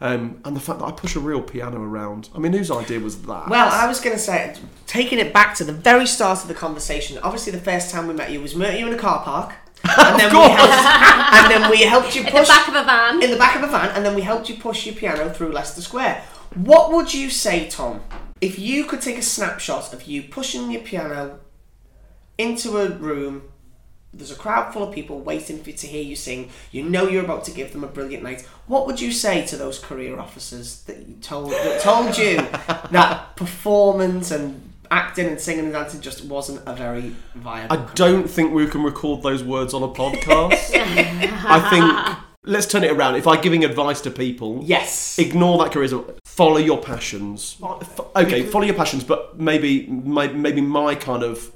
um, and the fact that I push a real piano around. I mean, whose idea was that? Well, I was going to say, taking it back to the very start of the conversation. Obviously, the first time we met you was we met you in a car park, and then we course. helped, and then we helped you push. In the back of a van. in the back of a van, and then we helped you push your piano through Leicester Square. What would you say, Tom, if you could take a snapshot of you pushing your piano into a room? There's a crowd full of people waiting for you to hear you sing. You know you're about to give them a brilliant night. What would you say to those career officers that you told that told you that performance and acting and singing and dancing just wasn't a very viable? I don't think we can record those words on a podcast. I think let's turn it around. If I'm giving advice to people, yes. ignore that charisma. Follow your passions. Okay, follow your passions, but maybe my, maybe my kind of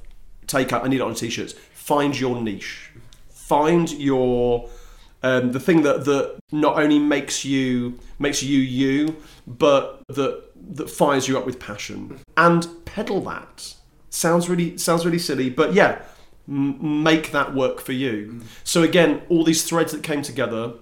take out. I need it on t-shirts. Find your niche. Find your um, the thing that that not only makes you makes you you, but that that fires you up with passion and pedal that. Sounds really sounds really silly, but yeah, m- make that work for you. So again, all these threads that came together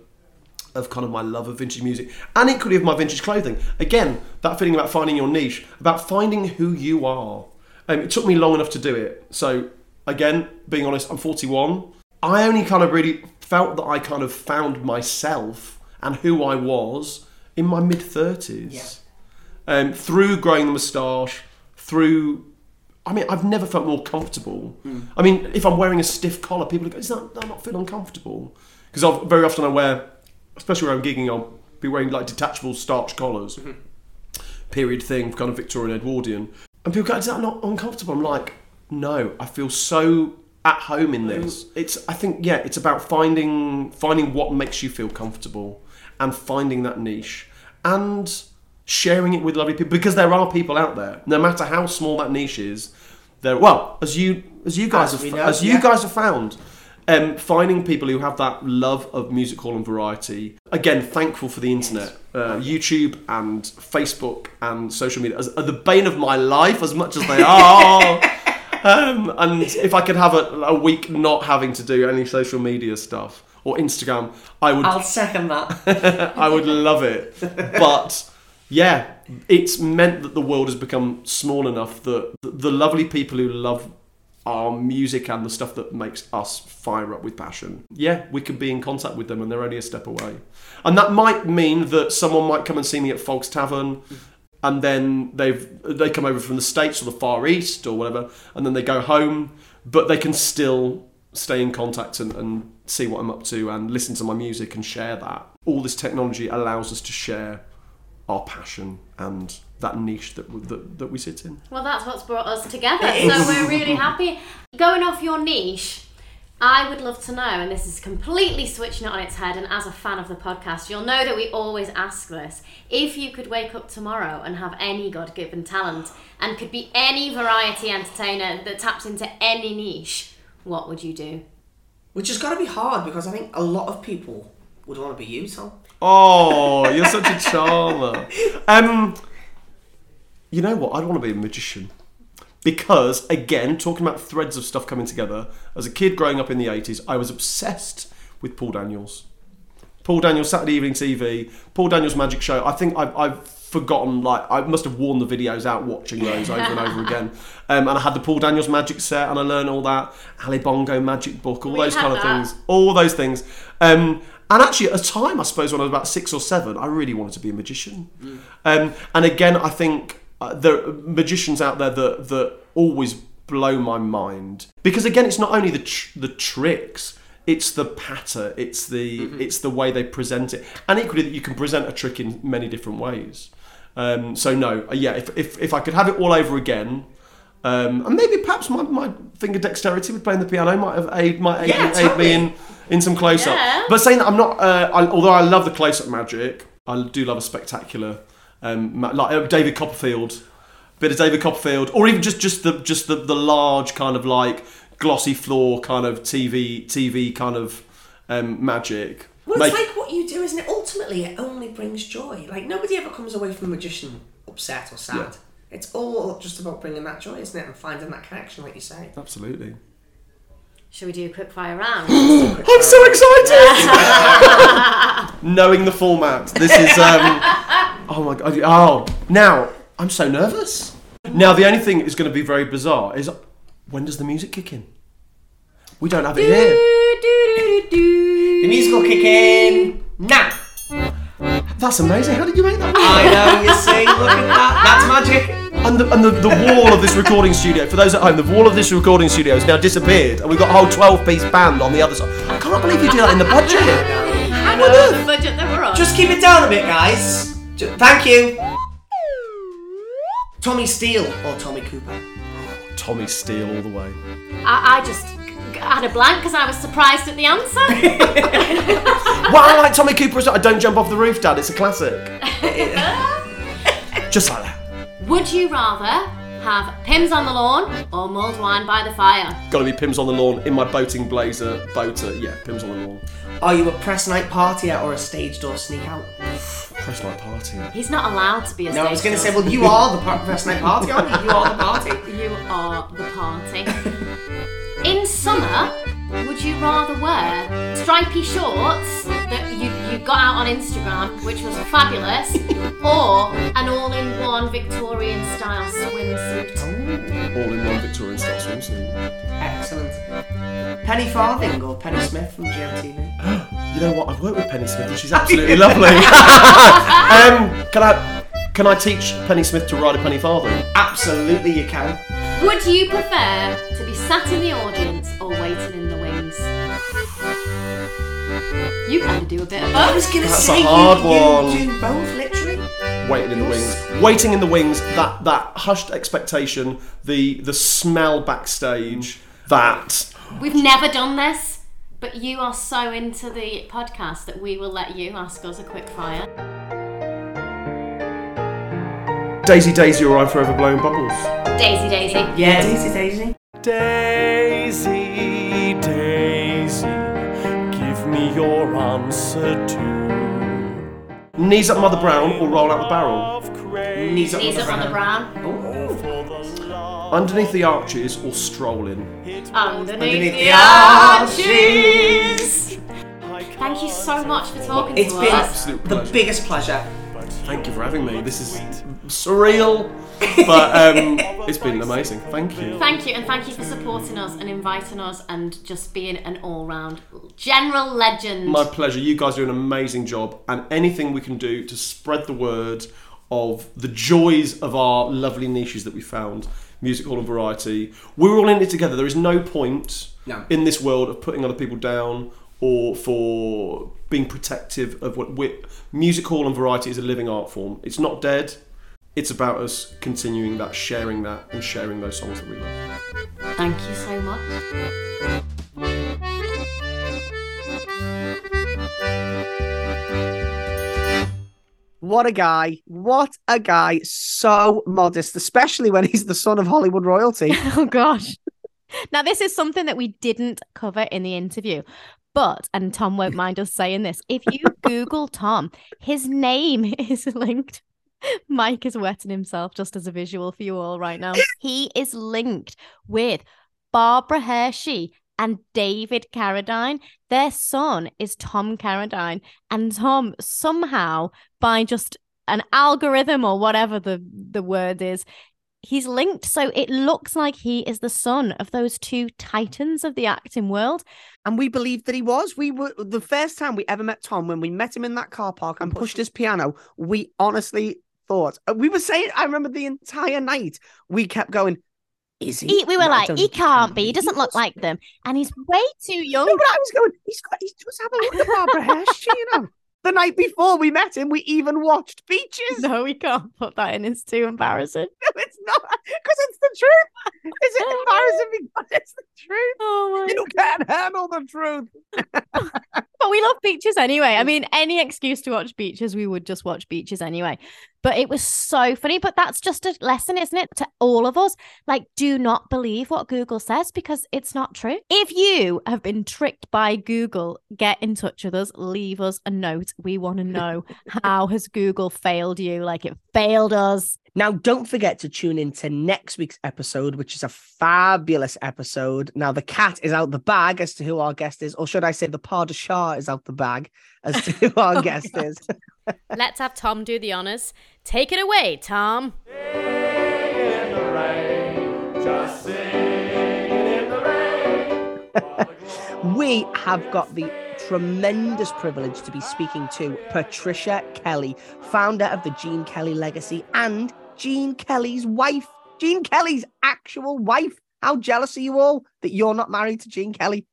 of kind of my love of vintage music and equally of my vintage clothing. Again, that feeling about finding your niche, about finding who you are Um, it took me long enough to do it. So again, being honest, I'm 41. I only kind of really felt that I kind of found myself and who I was in my mid 30s. Yeah. Um, through growing the moustache, through. I mean, I've never felt more comfortable. I mean, if I'm wearing a stiff collar, people go, "Is that I not feel uncomfortable?" Because very often I wear, especially when I'm gigging, I'll be wearing like detachable starch collars, period thing, kind of Victorian Edwardian, and people go, "Is that not uncomfortable?" I'm like, "No, I feel so at home in this." It's, I think, yeah, it's about finding finding what makes you feel comfortable and finding that niche and sharing it with lovely people because there are people out there no matter how small that niche is there well as you as you guys As have know, as you yeah. guys have found um, finding people who have that love of music hall and variety again thankful for the internet uh, youtube and facebook and social media as, are the bane of my life as much as they are um, and if i could have a, a week not having to do any social media stuff or instagram i would I'll second that. I would love it. But yeah, it's meant that the world has become small enough that the- the lovely people who love our music and the stuff that makes us fire up with passion, yeah, we could be in contact with them and they're only a step away. And that might mean that someone might come and see me at Fogg's Tavern and then they've they come over from the States or the Far East or whatever, and then they go home, but they can still stay in contact and, and see what I'm up to and listen to my music and share that. All this technology allows us to share our passion and that niche that, that, that we sit in. Well, that's what's brought us together. So we're really happy. Going off your niche, I would love to know, and this is completely switching it on its head. And as a fan of the podcast, you'll know that we always ask this: if you could wake up tomorrow and have any God-given talent, and could be any variety entertainer that taps into any niche, what would you do? Which has got to be hard because I think a lot of people would want to be you, Tom. Oh, you're such a charmer. Um, you know what? I'd want to be a magician. Because, again, talking about threads of stuff coming together, as a kid growing up in the 80s, I was obsessed with Paul Daniels. Paul Daniels, Saturday Evening TV, Paul Daniels Magic Show. I think I've, I've forgotten, like, I must have worn the videos out watching those over and over again. Um, and I had the Paul Daniels Magic set and I learned all that. Ali Bongo Magic Book, all We those kind of that. things. All those things. Um, and actually, at a time, I suppose, when I was about six or seven, I really wanted to be a magician. Um, and again, I think uh, there are magicians out there that, that always blow my mind. Because again, it's not only the, tr- the tricks, it's the patter, it's the, it's the way they present it. And equally, that you can present a trick in many different ways. Um, so, no, uh, yeah, if, if, if I could have it all over again, um, and maybe perhaps my, my finger dexterity with playing the piano might have aid might aid, Yeah, aid totally. me in in some close up. Yeah. But saying that I'm not, uh, I, although I love the close up magic, I do love a spectacular, um, like uh, David Copperfield, bit of David Copperfield, or even just just the just the, the large kind of like glossy floor kind of TV TV kind of um, magic. Well, it's like what you do, isn't it? Ultimately, it only brings joy. Like nobody ever comes away from a magician upset or sad. Yeah. It's all just about bringing that joy, isn't it? And finding that connection, like you say. Absolutely. Should we do a quick fire round? I'm so excited! Knowing the format, this is. Um, oh my god! Oh, now I'm so nervous. Now the only thing is going to be very bizarre is when does the music kick in? We don't have it here. The music will kick in now. That's amazing. How did you make that? I know, you see, look at that. That's magic. And the, and the, the wall of this recording studio, for those at home, the wall of this recording studio has now disappeared, and we've got a whole 12 piece band on the other side. I can't believe you did that in the budget. I know the budget that we're on. Just keep it down a bit, guys. Ju- thank you. Tommy Steele or Tommy Cooper? Tommy Steele all the way. I, I just had a blank because I was surprised at the answer. Well, I like Tommy Cooper as well. I Don't Jump Off the Roof, Dad. It's a classic. Just like that. Would you rather have Pimm's on the lawn or mulled wine by the fire? Got to be Pimm's on the lawn in my boating blazer, boater. Yeah, Pimm's on the lawn. Are you a press night partier or a stage door sneak out? Press night party. He's not allowed to be a No, I was going to say, well, you are the par- press night party, aren't you? You are the party. You are the party. In summer, would you rather wear stripy shorts that you, you got out on Instagram, which was fabulous, or an all-in-one Victorian style swimsuit. All in one Victorian style swimsuit. Excellent. Penny Farthing or Penny Smith from GMTV. You know what? I've worked with Penny Smith and she's absolutely lovely. um, can I can I teach Penny Smith to ride a penny farthing? Absolutely, you can. Would you prefer to be sat in the audience or waiting in the wings? You kind of do a bit of both. I was both. gonna That's say a hard you, one. you do both, literally. Waiting in the wings. Waiting in the wings. That that hushed expectation. The the smell backstage. That We've never done this, but you are so into the podcast that we will let you ask us a quick fire. Daisy Daisy or I'm forever blowing bubbles. Daisy Daisy. Yeah, Daisy Daisy. Daisy, Daisy, give me your answer to. Knees up Mother Brown or roll out the barrel. Knees up, Knees on up the on the ground. brown. Underneath the arches or strolling. Underneath, Underneath the the arches. Thank you so much for talking It's to It's been the biggest pleasure. Thank you for having me. This is surreal, but um, it's been amazing. Thank you. Thank you, and thank you for supporting us and inviting us and just being an all round general legend. My pleasure. You guys do an amazing job, and anything we can do to spread the word of the joys of our lovely niches that we found, music hall and variety. We're all in it together. There is no point No. in this world of putting other people down or for being protective of what we music hall and variety is a living art form. It's not dead. It's about us continuing that, sharing that, and sharing those songs that we love. Thank you so much. What a guy. What a guy. So modest, especially when he's the son of Hollywood royalty. Oh gosh. Now this is something that we didn't cover in the interview. But and Tom won't mind us saying this. If you Google Tom, his name is linked. Mike is wetting himself just as a visual for you all right now. He is linked with Barbara Hershey and David Carradine. Their son is Tom Carradine. And Tom somehow, by just an algorithm or whatever the, the word is, he's linked so it looks like he is the son of those two titans of the acting world And we believed that he was. We were the first time we ever met Tom when we met him in that car park and pushed his piano. We honestly thought uh, we were saying. I remember the entire night we kept going. Is he? he, we were No, like he can't be he He doesn't look like them and he's way too young No, but I was going. He's got. He's just have a look at Barbara Hershey. You know, the night before we met him, we even watched Beaches. no we can't put that in it's too embarrassing No, it's not because it's the truth. Is it embarrassing because it's the truth? oh You can't handle the truth. but we love beaches anyway. I mean, any excuse to watch beaches, we would just watch beaches anyway. But it was so funny. But that's just a lesson, isn't it, to all of us? Like, do not believe what Google says because it's not true. If you have been tricked by Google, get in touch with us, leave us a note. We want to know how has Google failed you? Like it failed us. Now, don't forget to tune in to next week's episode, which is a fabulous episode. Now, the cat is out the bag as to who our guest is, or should I say, the Is out the bag as to who our oh guest is. Let's have Tom do the honours. Take it away, Tom. in the rain, just in the rain. we have got the tremendous privilege to be speaking to Patricia Kelly, founder of the Gene Kelly Legacy and Gene Kelly's wife, Gene Kelly's actual wife. How jealous are you all that you're not married to Gene Kelly?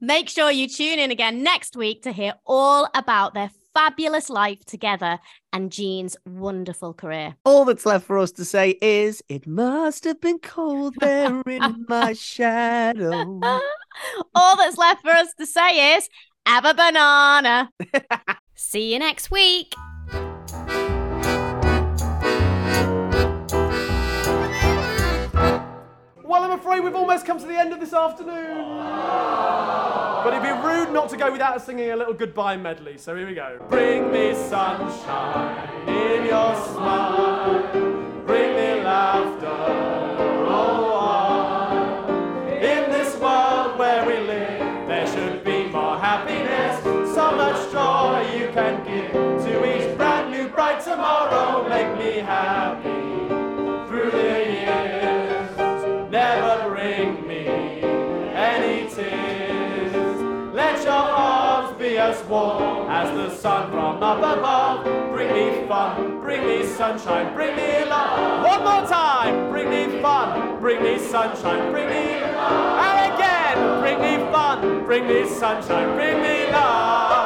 Make sure you tune in again next week to hear all about their fabulous life together and Gene's wonderful career. All that's left for us to say is, it must have been cold there in my shadow. All that's left for us to say is have a banana. See you next week. Well, I'm afraid we've almost come to the end of this afternoon. But it'd be rude not to go without singing a little goodbye medley. So here we go. Bring me sunshine in your smile. Bring me laughter, as warm as the sun from up above. Bring me fun, bring me sunshine, bring me love. One more time, bring me fun, bring me sunshine, bring me love. and again, bring me fun, bring me sunshine, bring me love.